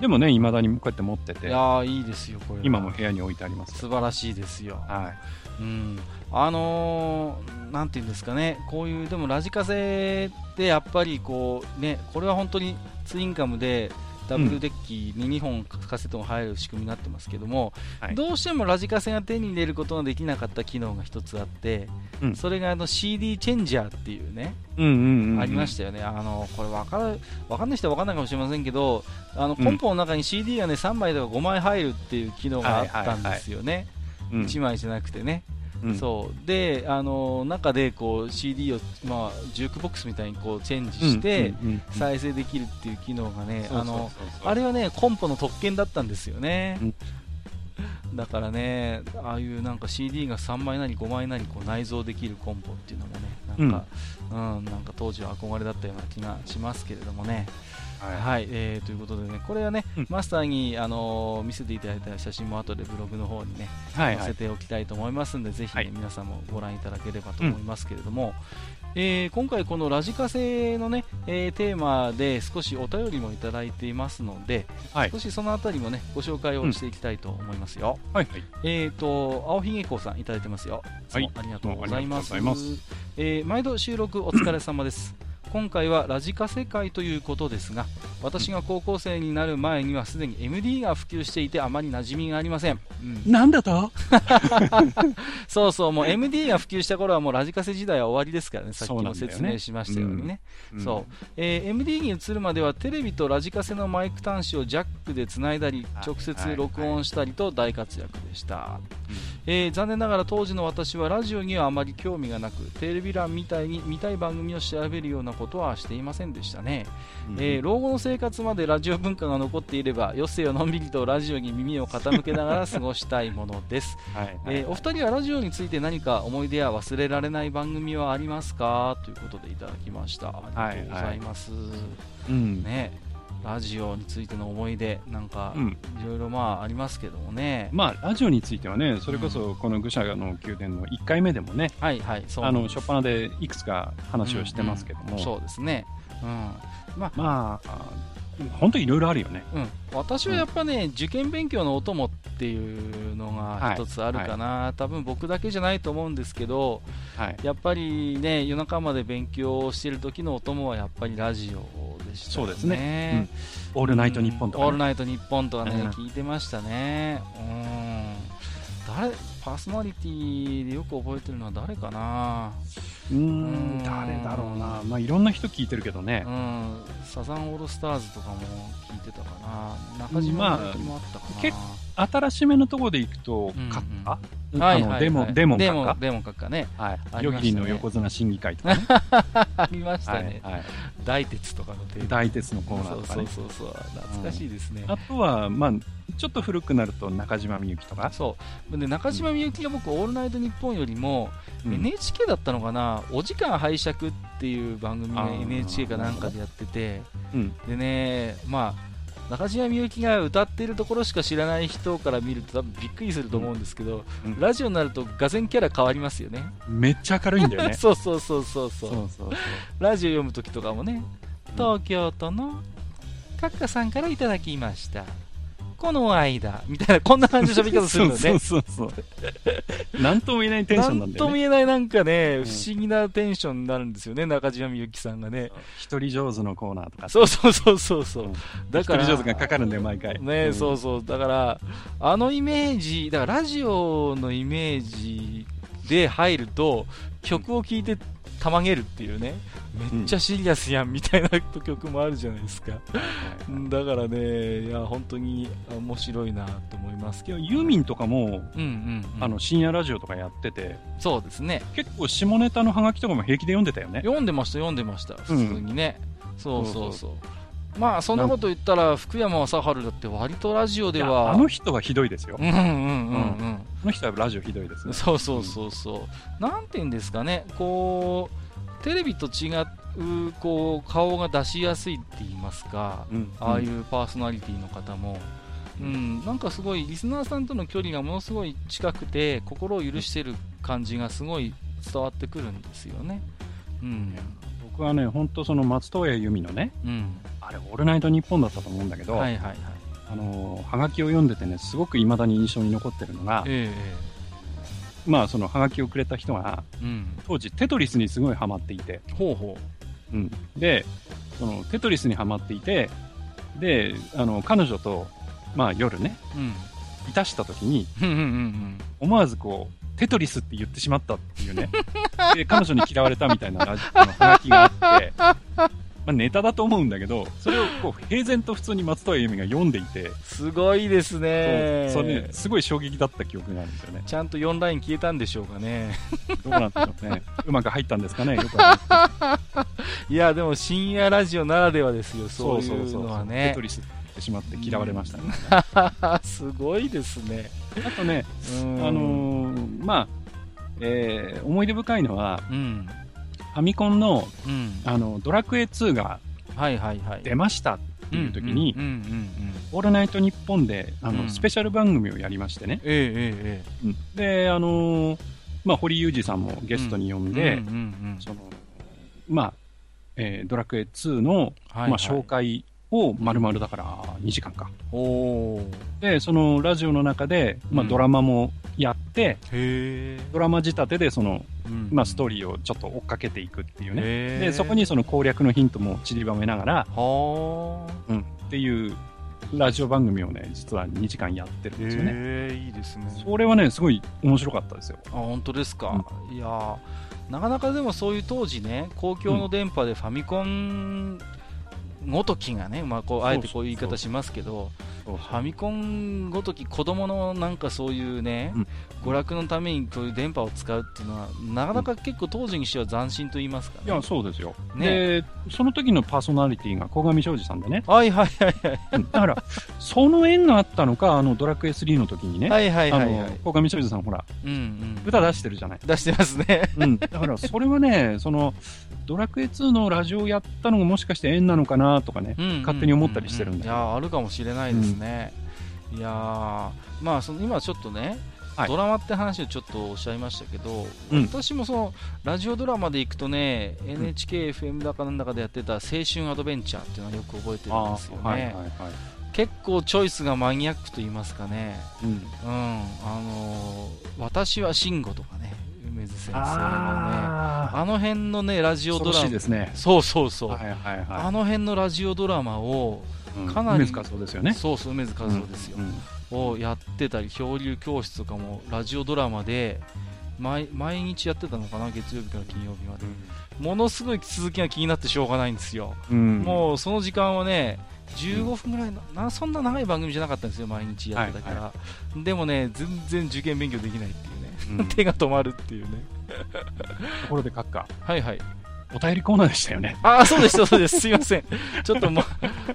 でもね、未だにこうやって持っていて、やー、いいですよ、これは。今も部屋に置いてありますよ。素晴らしいですよ。はうん、あのーなんていうんですかね、こういう、でもラジカセってやっぱりこう、ね、これは本当にツインカムで、ダブルデッキに2本カセットが入る仕組みになってますけども、はいどうしてもラジカセが手に入れることができなかった機能が一つあって、うんそれがあの CD チェンジャーっていうね、い。うんうんうん。ありましたよね、あのこれ分かる分かんない人は分かんないかもしれませんけど、あのうんコンポの中に CD が、ね、3枚とか5枚入るっていう機能があったんですよね、うん。1枚じゃなくてね。うん。そう。で、あの中でこう CD を、まあ、ジュークボックスみたいにこうチェンジして、うんうんうん再生できるっていう機能がね、あれはねコンポの特権だったんですよね、うん。だからね、ああいうなんか CD が3枚なり5枚なりこう内蔵できるコンポっていうのもね、なんか、うんなんか当時は憧れだったような気がしますけれどもね。はいはい、えーということでね、これはね、うんマスターに、あのー見せていただいた写真も後でブログの方にね、はいはい。載せておきたいと思いますので、ぜひ、ねはい皆さんもご覧いただければと思いますけれども、えー今回このラジカセのね、えーテーマで少しお便りもいただいていますので、はい少しそのあたりもね、ご紹介をしていきたいと思いますよ。はいはい。えーと、青ひげこうさんいただいてますよ。はいありがとうございます。ますえー毎度収録お疲れ様です。今回はラジカセ会ということですが、私が高校生になる前にはすでに MD が普及していてあまり馴染みがありません、うん、なんだと？そうそうもう MD が普及した頃はもうラジカセ時代は終わりですからねさっきも説明しましたようにね。うん。そう、えー MD に移るまではテレビとラジカセのマイク端子をジャックでつないだりはい。直接録音したりと大活躍でした、えー残念ながら当時の私はラジオにはあまり興味がなくテレビ欄みたいに見たい番組を調べるようなことはしていませんでしたね、うんえー老後の生活までラジオ文化が残っていれば余生をのんびりとラジオに耳を傾けながら過ごしたいものです。はいはいえーお二人はラジオについて何か思い出や忘れられない番組はありますか？ということでいただきました。ありがとうございます、うん。ねラジオについての思い出なんかうん。いろいろまあありますけどもね、まあ、ラジオについてはね、それこそこの愚者の宮殿の1回目でもね、はいはいそう。あの、初っ端でいくつか話をしてますけども、うんそうですね。うん。まあまあ、本当にいろいろあるよね。うん、私はやっぱね、受験勉強のお供っていうのが一つあるかな、多分僕だけじゃないと思うんですけど、はい。やっぱりね、夜中まで勉強してる時のお供はやっぱりラジオでしたよね。そうですねオールナイトニッポンとか、ねオールナイトニッポンとかね、うん聞いてましたね。うん。誰、パーソナリティでよく覚えてるのは誰かな？うんん、誰だろうな。まあ、いろんな人聞いてるけどねう。ん。サザンオールスターズとかも聞いてたかな中島もあったかな、結新しめのところで行くとうんうん、閣下、はいはいデモ、閣下モデモ閣下ね。はい。ありましたねヨギリンの横綱審議会とかね。ありましたはいね。はい。大鉄とかのテーマ大鉄のコーナーそうそうとかね。そうそう。懐かしいですね。あとは、まあ、ちょっと古くなると中島みゆきとか？そう。で、中島みゆきが僕、オールナイトニッポンよりも、うん NHK だったのかな、お時間拝借っていう番組が NHK かなんかでやってて、うん。でね、まあ、中島みゆきが歌ってるところしか知らない人から見ると多分びっくりすると思うんですけど、うんラジオになるとがぜキャラ変わりますよね。めっちゃ明るいんだよね。そうそうそうそうそう。そうそうそう。ラジオ読むときとかもね、東京都のカッカさんからいただきました。この間、みたいな、こんな感じの喋り方するのね。そうそうそうそう。なんとも言えないテンションなんだともよね。言えないなんかね、うん不思議なテンションになるんですよね、中島みゆきさんがね。一人上手のコーナーとか。そうそうそうそうそう。うんだから、一人上手がかかるんだよ、毎回。ね、うんそうそう。だから、あのイメージ、だからラジオのイメージで入ると、曲を聴いてたまげるっていうね、めっちゃシリアスやんみたいな曲もあるじゃないですか。だからね、いや、本当に面白いなと思いますけど。ユーミンとかも、うんうん、うん。あの、深夜ラジオとかやってて、そうですね。結構下ネタのハガキとかも平気で読んでたよね。読んでました、読んでました。普通にね。そうそうそうそう。まあ、そんなこと言ったら、福山雅治だって割とラジオでは、あの人はひどいですよ。うんうんうんうん。あの人はラジオひどいですね。そうそうそうそう、なんていうんですかね、こう、テレビと違う、こう、顔が出しやすいって言いますか、うんああいうパーソナリティの方も、うん、なんかすごい、リスナーさんとの距離がものすごい近くて、心を許してる感じがすごい伝わってくるんですよね。うん。僕はね、本当その松任谷由実のね、うん。あれ、オールナイトニッポンだったと思うんだけど、はいはいはい。あの、ハガキを読んでてね、すごく未だに印象に残ってるのが、えまあ、そのハガキをくれた人が、えうん。当時テトリスにすごいハマっていて、ほうほうん。で、そのテトリスにハマっていて、で、あの、彼女と、まあ夜ね、う。うん。いたした時に、うんうんうん思わずこう、テトリスって言ってしまったっていうね。で、彼女に嫌われたみたいなラジあのハガキがあって、まあネタだと思うんだけど、それをこう、平然と普通に松任谷由実が読んでいて、すごいですね。そうそれね、すごい衝撃だった記憶があるんですよね。ちゃんと4ライン消えたんでしょうかね。どうなんでしょうね。うまく入ったんですかね、よくい いや、でも深夜ラジオならではですよ、そういそうそうそうのはテねト。リスって言ってしまって嫌われましたね。すごいですね。あとね、うんあのーまあ、えー思い出深いのは、うん。ファミコンの、うん。あの、ドラクエ2が。出ましたっていう時に。オールナイトニッポンで、あの、うんスペシャル番組をやりましてね。えええで、あのーまあ、堀裕二さんもゲストに呼ん。で、その、まあ、えードラクエ2の、はいはいまあ、紹介を丸々だから2時間か。で、そのラジオの中で、まあうんドラマもやって、へドラマ仕立てでその、ー。うんまあストーリーをちょっと追っかけていくっていうね。で、そこにその攻略のヒントも散りばめながら、はうん、っていうラジオ番組をね、実は2時間やってるんー。ですよね。へー、いいですね。それはね、すごい面白かったですよ。あ本当ですか、いやーなかなかでもそういう当時ね公共の電波でファミコンごときがね、まあ、こうあえてこういう言い方しますけどファミコンごとき子供のなんかそういうね、うん娯楽のためにそういう電波を使うっていうのはなかなか結構当時にしては斬新と言いますかね、いや、そうですよ。ねで、その時のパーソナリティが小上庄司さんでね。はいはいはいはいうんだから、その縁があったのか、あの、ドラクエ3の時にね。はいはいはいはいあの、小上庄司さんほら、うんうん歌出してるじゃない。出してますねうん。だから、それはね、その、ドラクエ2のラジオやったのがもしかして縁なのかなとかね、うんうんうんうん。勝手に思ったりしてるんだよいやーあるかもしれないですね、いやーまあその今ちょっとね、はい。ドラマって話をちょっとおっしゃいましたけど、うん。私もそのラジオドラマで行くとね NHKFM だかなんだかでやってた青春アドベンチャーっていうのはよく覚えてるんですよね、はいはいはい。結構チョイスがマニアックと言いますかね。うん。うん。あのー私は慎吾とかね梅津先生のねああの辺のねラジオドラマ。いですね。そうそうそう、はいはいあはの辺のラジオドラマをい。かなり梅津和夫ですよね。そうそう梅津和夫ですよ、うんをやってたり漂流教室とかもラジオドラマで毎毎日やってたのかな月曜日から金曜日まで。ものすごい続きが気になってしょうがないんですよ、うん。もうその時間はね15分ぐらいのなそんな長い番組じゃなかったんですよ毎日やってたから、はでもね全然受験勉強できないっていう 手が止まるっていうね。ところで閣下、はいはいお便りコーナーでしたよね。ああ、そうです、そうです。すいません。ちょっとも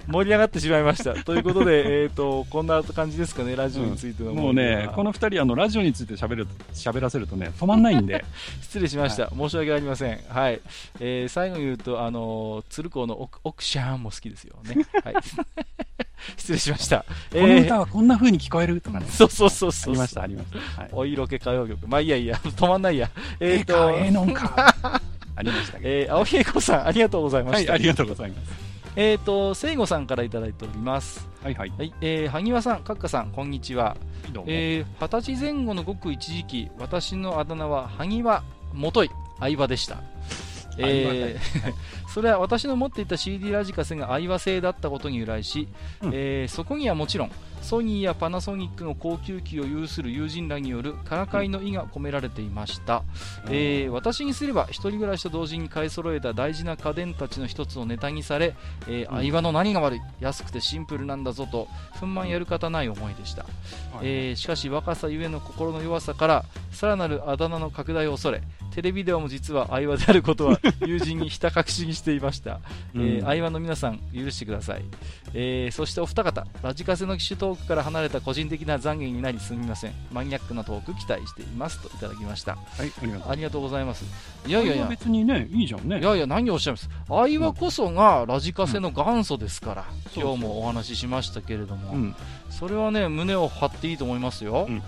盛り上がってしまいました。ということで、えっ、と、こんな感じですかね、ラジオについての、もうね、この二人、あの、ラジオについて喋る、喋らせるとね、止まんないんで。失礼しました、申し訳ありません。はい。えー最後に言うと、あのー鶴光のオクシャーンも好きですよね。はい。失礼しました。この歌はこんな風に聞こえるとかね。そうそうそうあそう。りました、ありました。はい。お色気歌謡曲。まあいいやいいや、止まんないや。えっ、と、ええか、ええのんか。ありましたけえー青木恵子さん、ありがとうございど。はい、ました。ありがとうございます。えっ、と、聖子さんからいただいております。はいはい。はい。えー、萩和さん、閣下さん、こんにちは。えー、二十歳前後のごく一時期、私のあだ名は萩和元井相葉でした。えーそれは私の持っていた CD ラジカセが相葉製だったことに由来し、うん。えーそこにはもちろんソニーやパナソニックの高級機を有する友人らによるからかいの意が込められていました、えー私にすれば一人暮らしと同時に買い揃えた大事な家電たちの一つをネタにされ、えーうん。相葉の何が悪い安くてシンプルなんだぞと憤懣やる方ない思いでした、はいえーしかし若さゆえの心の弱さからさらなるあだ名の拡大を恐れテレビではも実は相葉であることは友人にひた隠しにしていました、えーうん相葉の皆さん許してください、えーそしてお二方ラジカセの機種トークから離れた個人的な懺悔になりすみません。マニアックなトーク期待しています。といただきました。はい、ありがとう。ありがとうございます。いやいやいや。別にね、いいじゃんね。いやいや、何をおっしゃいます？相葉こそがラジカセの元祖ですから、うん。今日もお話ししましたけれども、うん。それはね、胸を張っていいと思いますよ。うん。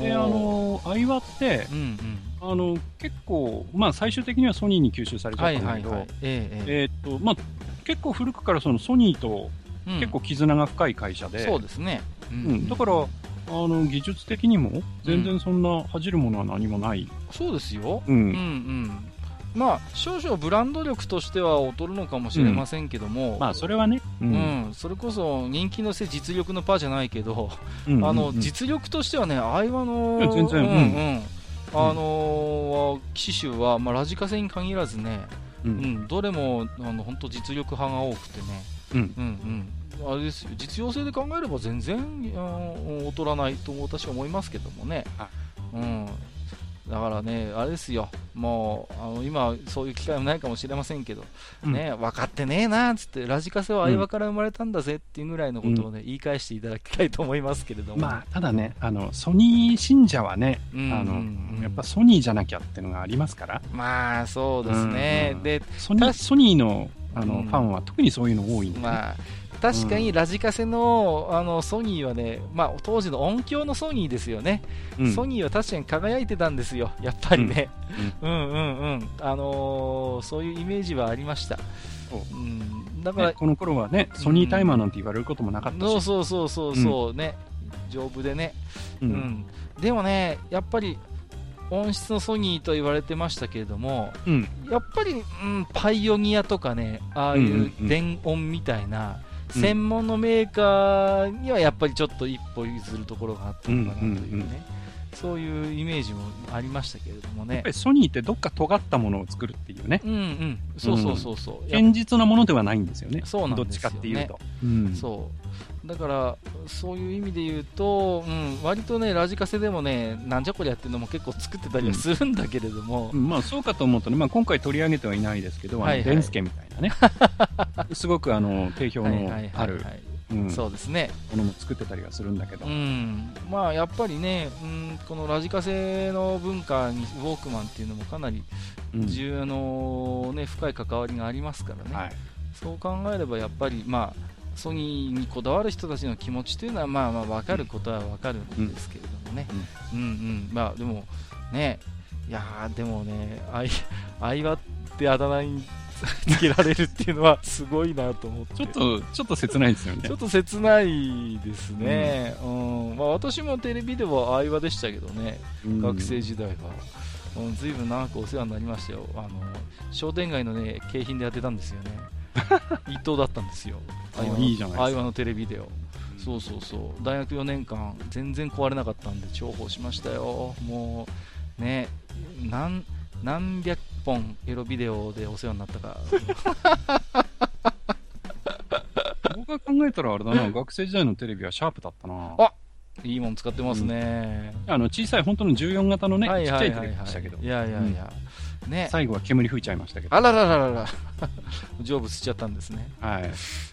で、あの、相葉って、うんうん。あの、結構、まあ、最終的にはソニーに吸収されちゃはったんだけど結構古くからそのソニーと結構絆が深い会社で、そうですね。ううん、だから、あの、技術的にも、全然そんな恥じるものは何もない。そうですよ。う。うんうんん。まあ、少々ブランド力としては劣るのかもしれませんけども、まあ、それはね。ううん、それこそ人気のせい実力のパーじゃないけど、うんあのうん実力としてはね、相葉の全然うんうんうんあのー機種は、まあ、ラジカセに限らずね、ううんん、どれもあの本当実力派が多くてね、うん。うんうん、あれですよ。実用性で考えれば全然劣らないと私は思いますけどもね、はうん、だからね、あれですよ、もうあの今、そういう機会もないかもしれませんけど、うん。ね、分かってねえなっつって、ラジカセは相葉から生まれたんだぜっていうぐらいのことをね、言い返していただきたいと思いますけれども、まあ、ただね、あの、ソニー信者はね、うんあのうんうん、やっぱソニーじゃなきゃっていうのがありますから、まあそうですね、うん。でソニー、確ソニーの、あの、うん。ファンは特にそういうの多いんでね、まあ確かにラジカセのあのソニーはね、まあ、当時の音響のソニーですよね、うん。ソニーは確かに輝いてたんですよ、やっぱりね、うん、うんうんあのーそういうイメージはありました。そううん。だから、ねこの頃はね、ソニータイマーなんて言われることもなかったし。そうそうそうそうそう、ね、丈夫でね、ううん。ん。でもね、やっぱり、音質のソニーと言われてましたけれども、うん。やっぱり、うん、パイオニアとかね、ああいんうんううん。電音みたいな、うん専門のメーカーにはやっぱりちょっと一歩譲るところがあったのかなというね、うんうんうんそういうイメージもありましたけれどもねやっぱ。りソニーってどっか尖ったものを作るっていうね。うんうん、そうそうそうそう。やっ堅実なものではないんですよね。そうなんどっちですよねかっていうと。うん。そうだから、そういう意味で言うと、うん、割とね、ラジカセでもね、なんじゃこりゃっていうのも結構作ってたりはするんだけれども、うんまあそうかと思うとね、まあ今回取り上げてはいないですけど、はいはい。デンスケみたいなね。すごくあの、定評のはいはいはいあるそうですね、ものも作ってたりはするんだけど。う。ん、まあやっぱりね、うん、このラジカセの文化にウォークマンっていうのもかなりうん。重要の、ね、深い関わりがありますからね、はい。そう考えればやっぱり、まあ、ソニーにこだわる人たちの気持ちというのは、まあまあ分かることは分かるんですけれどもね、うん。うん、まあでもね、いやーでもね、あい相葉ってあだ名につけられるっていうのはすごいなと思って。ちょっと、ちょっと切ないですよね。ちょ。っと切ないですね、うん。まあ、私もテレビでは相葉でしたけどね、うん。学生時代は、うん、ずいぶん長くお世話になりましたよ、あの商店街の、ね、景品でやってたんですよね、伊藤だったんですよ、いいじゃないですのテレビデオ、そうそうそう、大学4年間、全然壊れなかったんで、重宝しましたよ、もうね、何何百本エロビデオでお世話になったか、僕が考えたらあれだな、学生時代のテレビはシャープだったな。あいいもん使ってますね。あの、小さい本当の14型のね、ちはいっちゃいテレビでしたけど。い。やいやいや、ね、最後は煙吹いちゃいましたけど。あららららら、成仏しちゃったんですね。はい。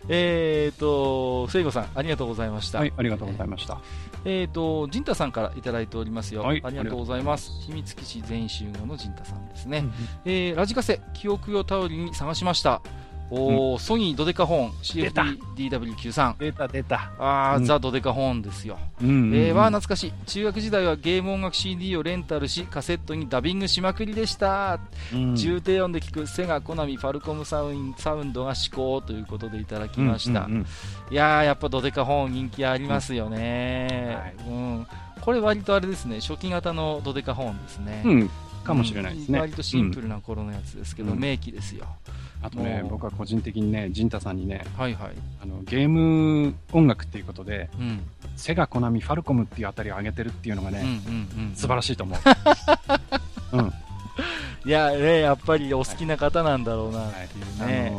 えーと、聖子さん、ありがとうございました。はい、ありがとうございました。えーと、陣太さんからいただいておりますよ。はいありがとうございます。秘密基地全員集合の陣太さんですね。うんえーラジカセ、記憶を頼りに探しました。おー、ソニードデカホーン、出た。CFD-DW93。出た出た。あー、うん。ザ・ドデカホーンですよ。うんえー、わー懐かしい。中学時代はゲーム音楽 CD をレンタルしカセットにダビングしまくりでした、重低音で聴くセガ、コナミ、ファルコムサウンサウンドが至高ということでいただきました、うんうんうんいやーやっぱドデカホーン人気ありますよね、うん。これ割とあれですね初期型のドデカホーンですね、うん、かもしれないですね。割とシンプルな頃のやつですけど、うん。名機ですよ。あとね僕は個人的にね、ジンタさんにね、はいはい、あの、ゲーム音楽っていうことで、うん、セガ、コナミ、ファルコムっていうあたりを上げてるっていうのがね、うんうんうん素晴らしいと思う。うん。いやねやっぱりお好きな方なんだろうなっていうあね、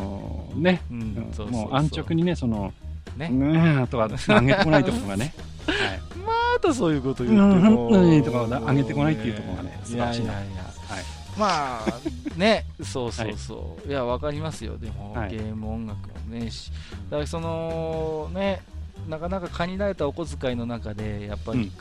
ね、もう安直にね、その、ね。うーんとは上げてこないところがね、はい。またそういうこと言うても、本当にとか上げてこないっていうところがね素晴らしいな。やいやいや。はい。まあね そうそうそう、い、やわかりますよ。でも、はい。ゲーム音楽もねしだからそのねなかなか限られたお小遣いの中でやっぱり、うん。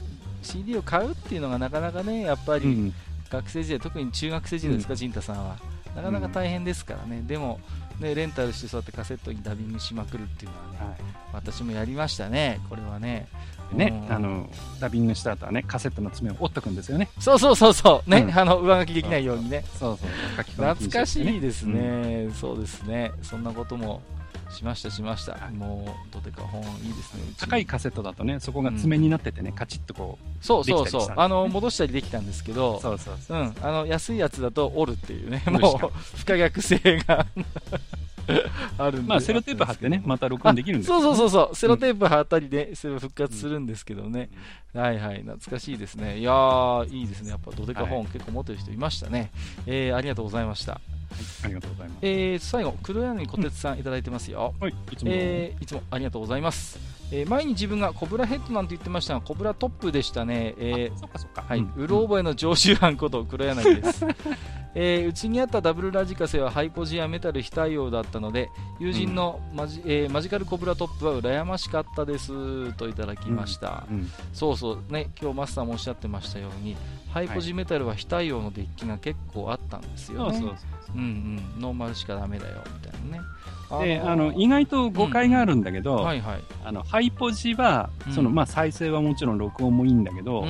CD を買うっていうのがなかなかねやっぱりうん。学生時代、特に中学生時代ですか、陣太さんは。なかなか大変ですからね、でもねレンタルしてそうやってカセットにダビングしまくるっていうのはね、は私もやりましたねこれはね。い。ね、うん。あの、ダビングした後はね、カセットの爪を折っとくんですよね。そうそうそうそう。ね、うん。あの上書きできないようにね。そうそう。懐かしいねですね、そうですね、そんなこともしました、しました、はい。もう、どてか本いいですね、高いカセットだとね、そこが爪になっててね、カチッとこそうそうできたりしたんですね。そうあの、戻したりできたんですけどう。、そうそうそう。うん、あの安いやつだと折るっていうね、もう不可逆性が あるんで、まあ、セロテープ貼ってね、また録音できるんで。すそうそうそうそう、セロテープ貼ったりで、それを復活するんですけどね、はいはい、懐かしいですね、いやー、いいですね、やっぱドデカ本、結構持ってる人いましたね、えー、ありがとうございました。ありがとうございます。えー、最後、黒柳小鉄さんいただいてますよ。はい、いつも。えーいつもありがとうございます。えー前に自分がコブラヘッドなんて言ってましたが、コブラトップでしたね。えーそっかそっか。はい、うんうろ覚えの常習犯こと 黒柳です、えーうちにあったダブルラジカセはハイポジやメタル非対応だったので友人のマジ,、えーマジカルコブラトップは羨ましかったですといただきました、うん。そうそうね今日マスターもおっしゃってましたようにハイポジメタルは非対応のデッキが結構あったん。ですよね、ノーマルしかダメだよみたいなね。で、あの、意外と誤解があるんだけど、ハイポジはうん、その、まあ、再生はもちろん録音もいいんだけど、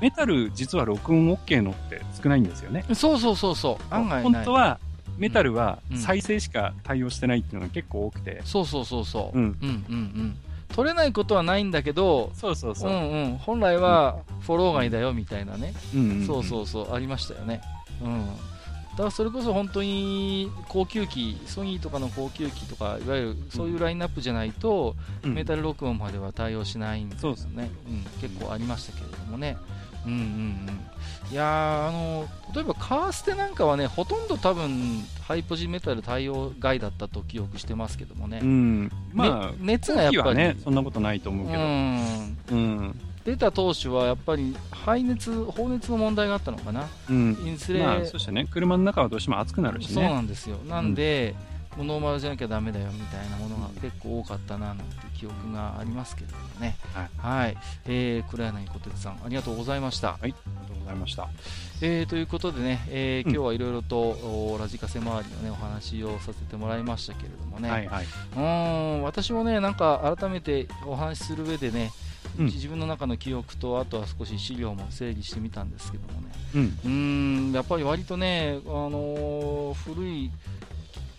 メタル実は録音 OK のって少ないんですよね。うんそうそうそうそう。案外ない。本当はメタルはうん。再生しか対応してないっていうのが結構多くて。そうそうそうそう。うん。うんうんうん。取れないことはないんだけど、そうそうそうう。んうん。本来はフォロー外だよみたいなね。うんんんそうそうそう、ありましたよね。うん。だからそれこそ本当に高級機、ソニーとかの高級機とか、いわゆるそういうラインナップじゃないと、うんメタル録音までは対応しないんですよね。うん、結構ありましたけれどもね。うんうんうん。いやーあの、例えばカーステなんかはね、ほとんど多分、ハイポジメタル対応外だったと記憶してますけどもね。うん。まあ、ね熱がやっぱり、ね、そんなことないと思うけど。うん、うん。出た当初はやっぱり排熱、放熱の問題があったのかな。うん。インスレ、まあ、そしてね、車の中はどうしても暑くなるしそうね。なんですよ。なんで、もうノーマルじゃなきゃダメだよみたいなものが結構多かったななんて記憶がありますけれどもね。はい。はい。えー、黒柳小鉄さん、ありがとうございました。ありがとうございました。えー、ということでね、えーうん今日はいろいろと、おラジカセ周りのね、お話をさせてもらいましたけれどもね。はいはい。うーん、私もね、なんか改めてお話しする上でね、うん自分の中の記憶と、あとは少し資料も整理してみたんですけどもね。うん。うーん、やっぱり割とね、あのー古い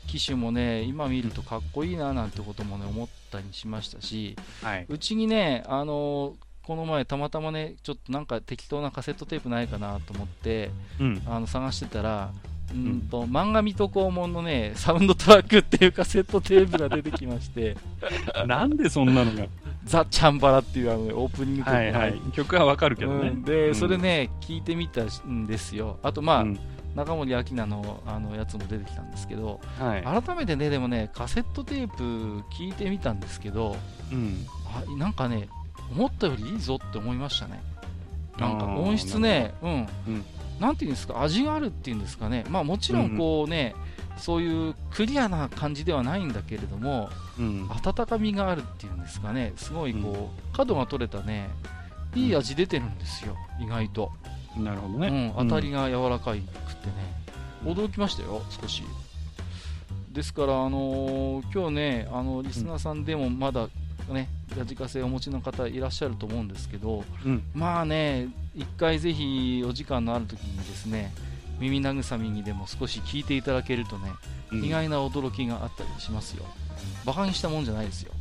機種もね、今見るとかっこいいななんてこともね、思ったりしましたし、はい。うちにね、あのーこの前たまたまね、ちょっとなんか適当なカセットテープないかなと思って、うん。あの探してたら、うんと、漫画水戸黄門のね、サウンドトラックっていうカセットテープが出てきまして、なんでそんなのが？ザ・チャンバラっていうあの、ね、オープニング曲がはいはい。曲はわかるけどね。うんで、うんそれね、聞いてみたんですよ。あと、まあ、うん中森明菜のあのやつも出てきたんですけど、はい。改めてね、でもね、カセットテープ聞いてみたんですけど、うん。あなんかね、思ったよりいいぞって思いましたね。なんか音質ね、うん、うんなんていうんですか、味があるっていうんですかね、まあもちろんこうね、そういうクリアな感じではないんだけれども、うん。温かみがあるっていうんですかね、すごいこう、角が取れたね、いい味出てるんですよ、意外と。なるほどね。うん、当たりが柔らかいくってね、驚きましたよ、少し。ですから、あのー今日ね、あのリスナーさんでもまだね、ラジカセをお持ちの方いらっしゃると思うんですけど、うん。まあね、一回ぜひお時間のある時にですね、耳慰みにでも少し聞いていただけるとね、うん意外な驚きがあったりしますよ。バカにしたもんじゃないですよ。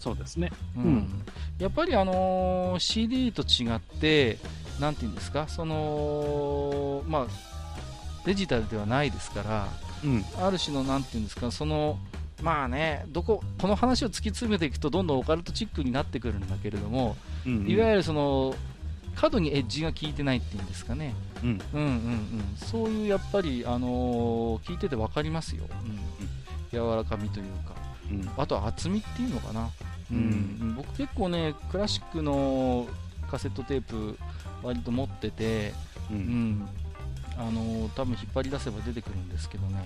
そうですね。うんうんやっぱりあのー CD と違って、なんていうんですか、その、まあ、デジタルではないですから、うん。ある種の、なんていうんですか、その、まあね、どこ、この話を突き詰めていくと、どんどんオカルトチックになってくるんだけれども、うん。いわゆるその、角にエッジが効いてないっていうんですかね、うん。うんうんうん、そういうやっぱり、あのー聞いてて分かりますよ、うん、柔らかみというか。うん。あとは厚みっていうのかな、ううん。ん。僕結構ねクラシックのカセットテープ割と持ってて、う。うん。ん、あの多分引っ張り出せば出てくるんですけどね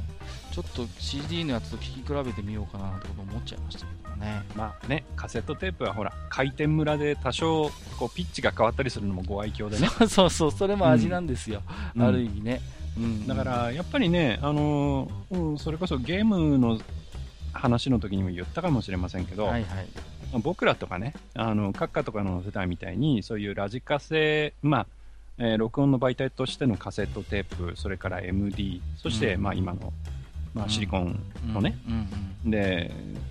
ちょっと CD のやつと聴き比べてみようかななんてこと思っちゃいましたけどね。まあね、カセットテープはほら、回転村で多少、こう、ピッチが変わったりするのもご愛嬌でね。そうそうそれも味なんですよ、うん。ある意味ね、うん、だから、やっぱりね、あのーうん、それこそゲームの話の時にも言ったかもしれませんけど、はいはい。まあ僕らとかね、あの、閣下とかの世代みたいに、そういうラジカセ、まあ、えー録音の媒体としてのカセットテープ、それから MD、そして、うん。まあ今の、まあシリコンのね、で、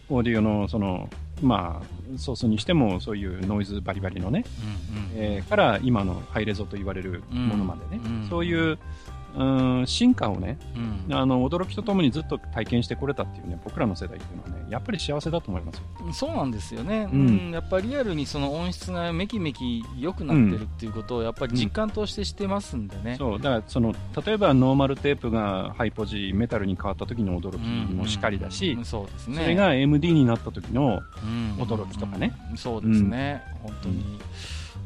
オーディオのその、まあ、ソースにしてもそういうノイズバリバリのね、うえーから今のハイレゾと言われるものまでね、うん。そういう、うん、進化をね、うん。あの、驚きとともにずっと体験してこれたっていうね、僕らの世代っていうのはね、やっぱり幸せだと思いますよ。そうなんですよね、ううんんやっぱりリアルにその音質がめきめき良くなってるっていうことをやっぱり実感としてしてますんでね、そう、だからその、例えばノーマルテープがハイポジ、メタルに変わった時の驚きもしかりだし、うんそうですね。それが MD になった時の、うん驚きとかね。うんそうですね、本当に、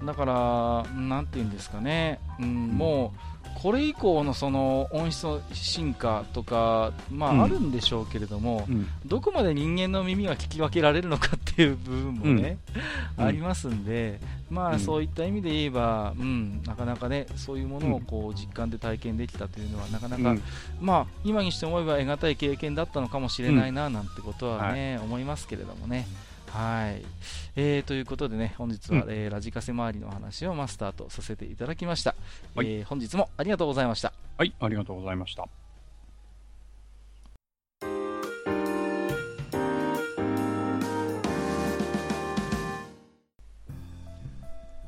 だから、なんていうんですかね、うんもうこれ以降のその音質の進化とか、まうん。あ、あるんでしょうけれども、うん、どこまで人間の耳が聞き分けられるのかっていう部分もね、うん。ありますんで、まあ、うん。そういった意味で言えば、うん、なかなかね、そういうものをこう実感で体験できたというのは、なかなか、うん。まあ、今にして思えば得難い経験だったのかもしれないな、なんてことはね、思いますけれどもね。はい、えー、ということでね、本日は、うん、えー、ラジカセ周りの話をマスターとさせていただきました、はい、えー、本日もありがとうございました。はい、ありがとうございました。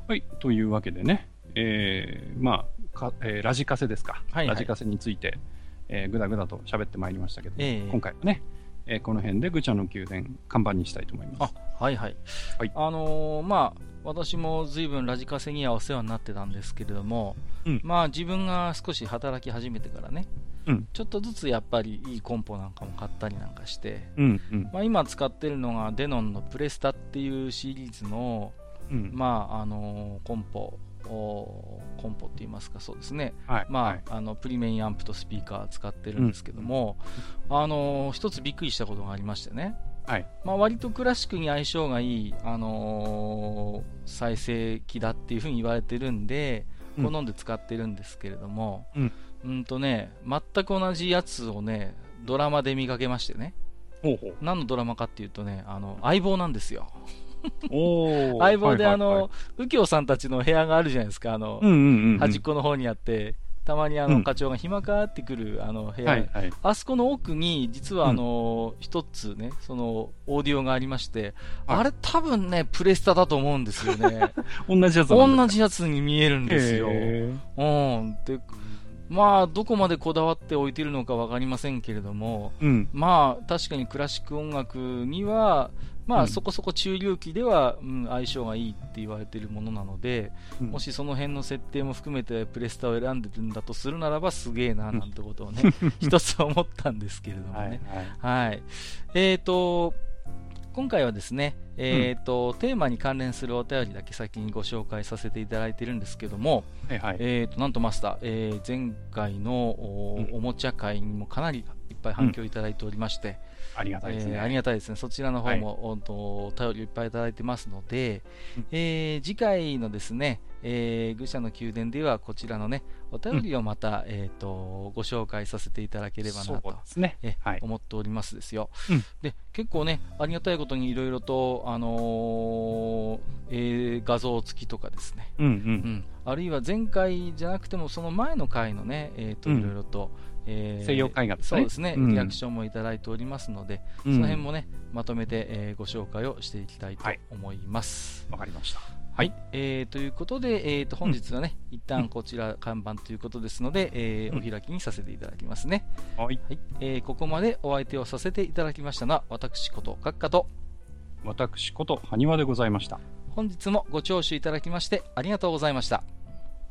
はい、というわけでね、えー、まあ、かえー、ラジカセですか、はいはい、ラジカセについて、えー、ぐだぐだと喋ってまいりましたけど、えー、今回はね、えーこの辺で愚者の宮殿、看板にしたいと思います。あ、はいはい。はいあのーまあ、私も随分ラジカセにはお世話になってたんですけれども、うんまあ自分が少し働き始めてからね、うんちょっとずつやっぱりいいコンポなんかも買ったりなんかして、うん、うん、まあ、今使ってるのがデノンのプレスタっていうシリーズの、うん。まああのーコンポおコンポって言いますかそうですね、はい。まあはいあのプリメインアンプとスピーカー使ってるんですけども、あのー一つびっくりしたことがありましてね、はい。まあ、割とクラシックに相性がいい、あのー再生機だっていうふうに言われてるんで、うん好んで使ってるんですけれども、うんうんとね、全く同じやつをね、ドラマで見かけましてね、ほうほう。何のドラマかっていうとね、あの相棒なんですよ。相棒で、あの、右京さんたちの部屋があるじゃないですか、あの。端っこの方にあって、たまにあの、うん課長が暇かってくるあの部屋。あそこの奥に、実はあの、一つね、その、オーディオがありまして、はいあれ多分ね、プレスタだと思うんですよね。同じやつ同じやつに見えるんですよ。へうん。で、まあ、どこまでこだわって置いてるのかわかりませんけれども。まあ、確かにクラシック音楽には、まあ、うんそこそこ中流機では、うん、相性がいいって言われているものなので、うんもしその辺の設定も含めてプレスタを選んでるんだとするならばすげえな なんてことをね、一つ思ったんですけれどもはいね。はい。はい。えーと、今回はですね、えーと、テーマに関連するお便りだけ先にご紹介させていただいてるんですけども、はいはい。えーと、なんとマスター、えー前回のお,、うんおもちゃ会にもかなりいっぱい反響いただいておりまして、ありがたいですね。えーありがたいですね。そちらの方も、おとお便りをいっぱいいただいてますので、うんえー次回のですね、えー愚者の宮殿ではこちらのね、お便りをまた、えー、とご紹介させていただければなとね。えはい。思っておりますですよ、うんで結構ね、ありがたいことにいろいろと、あのーえー画像付きとかですね、うんう。うんん、あるいは前回じゃなくても、その前の回のね、えーとうんいろいろと、えー西洋絵画ですねそうですね、うんリアクションもいただいておりますので、うんその辺もね、まとめて、えーご紹介をしていきたいとはい思います。わかりました。はい、えーということで、えー、と本日はね、一旦こちら看板ということですので、えーうんお開きにさせていただきますね。はい。はい、えーここまでお相手をさせていただきましたのは、私こと閣下と、私こと、埴輪でございました。本日もご聴取いただきましてありがとうございました。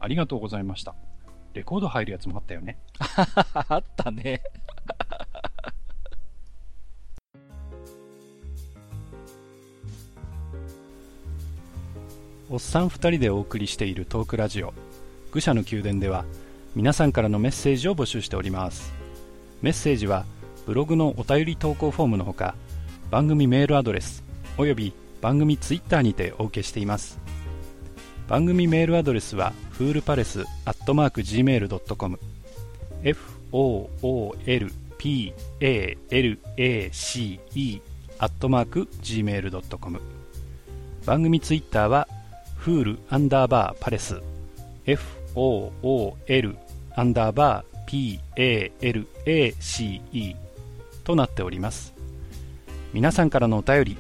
ありがとうございました。レコード入るやつもあったよね。あったね。おっさん二人でお送りしているトークラジオ愚者の宮殿では皆さんからのメッセージを募集しておりますメッセージはブログのお便り投稿フォームのほか番組メールアドレスおよび番組ツイッターにてお受けしています番組メールアドレスはフールパレスアットマーク Gmail.com foolpalace アットマーク Gmail.com 番組ツイッターはフールアンダーバーパレス。FOOL アンダーバー PALACE となっております。皆さんからのお便り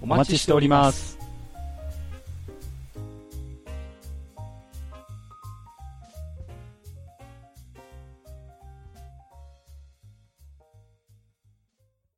お待ちしております。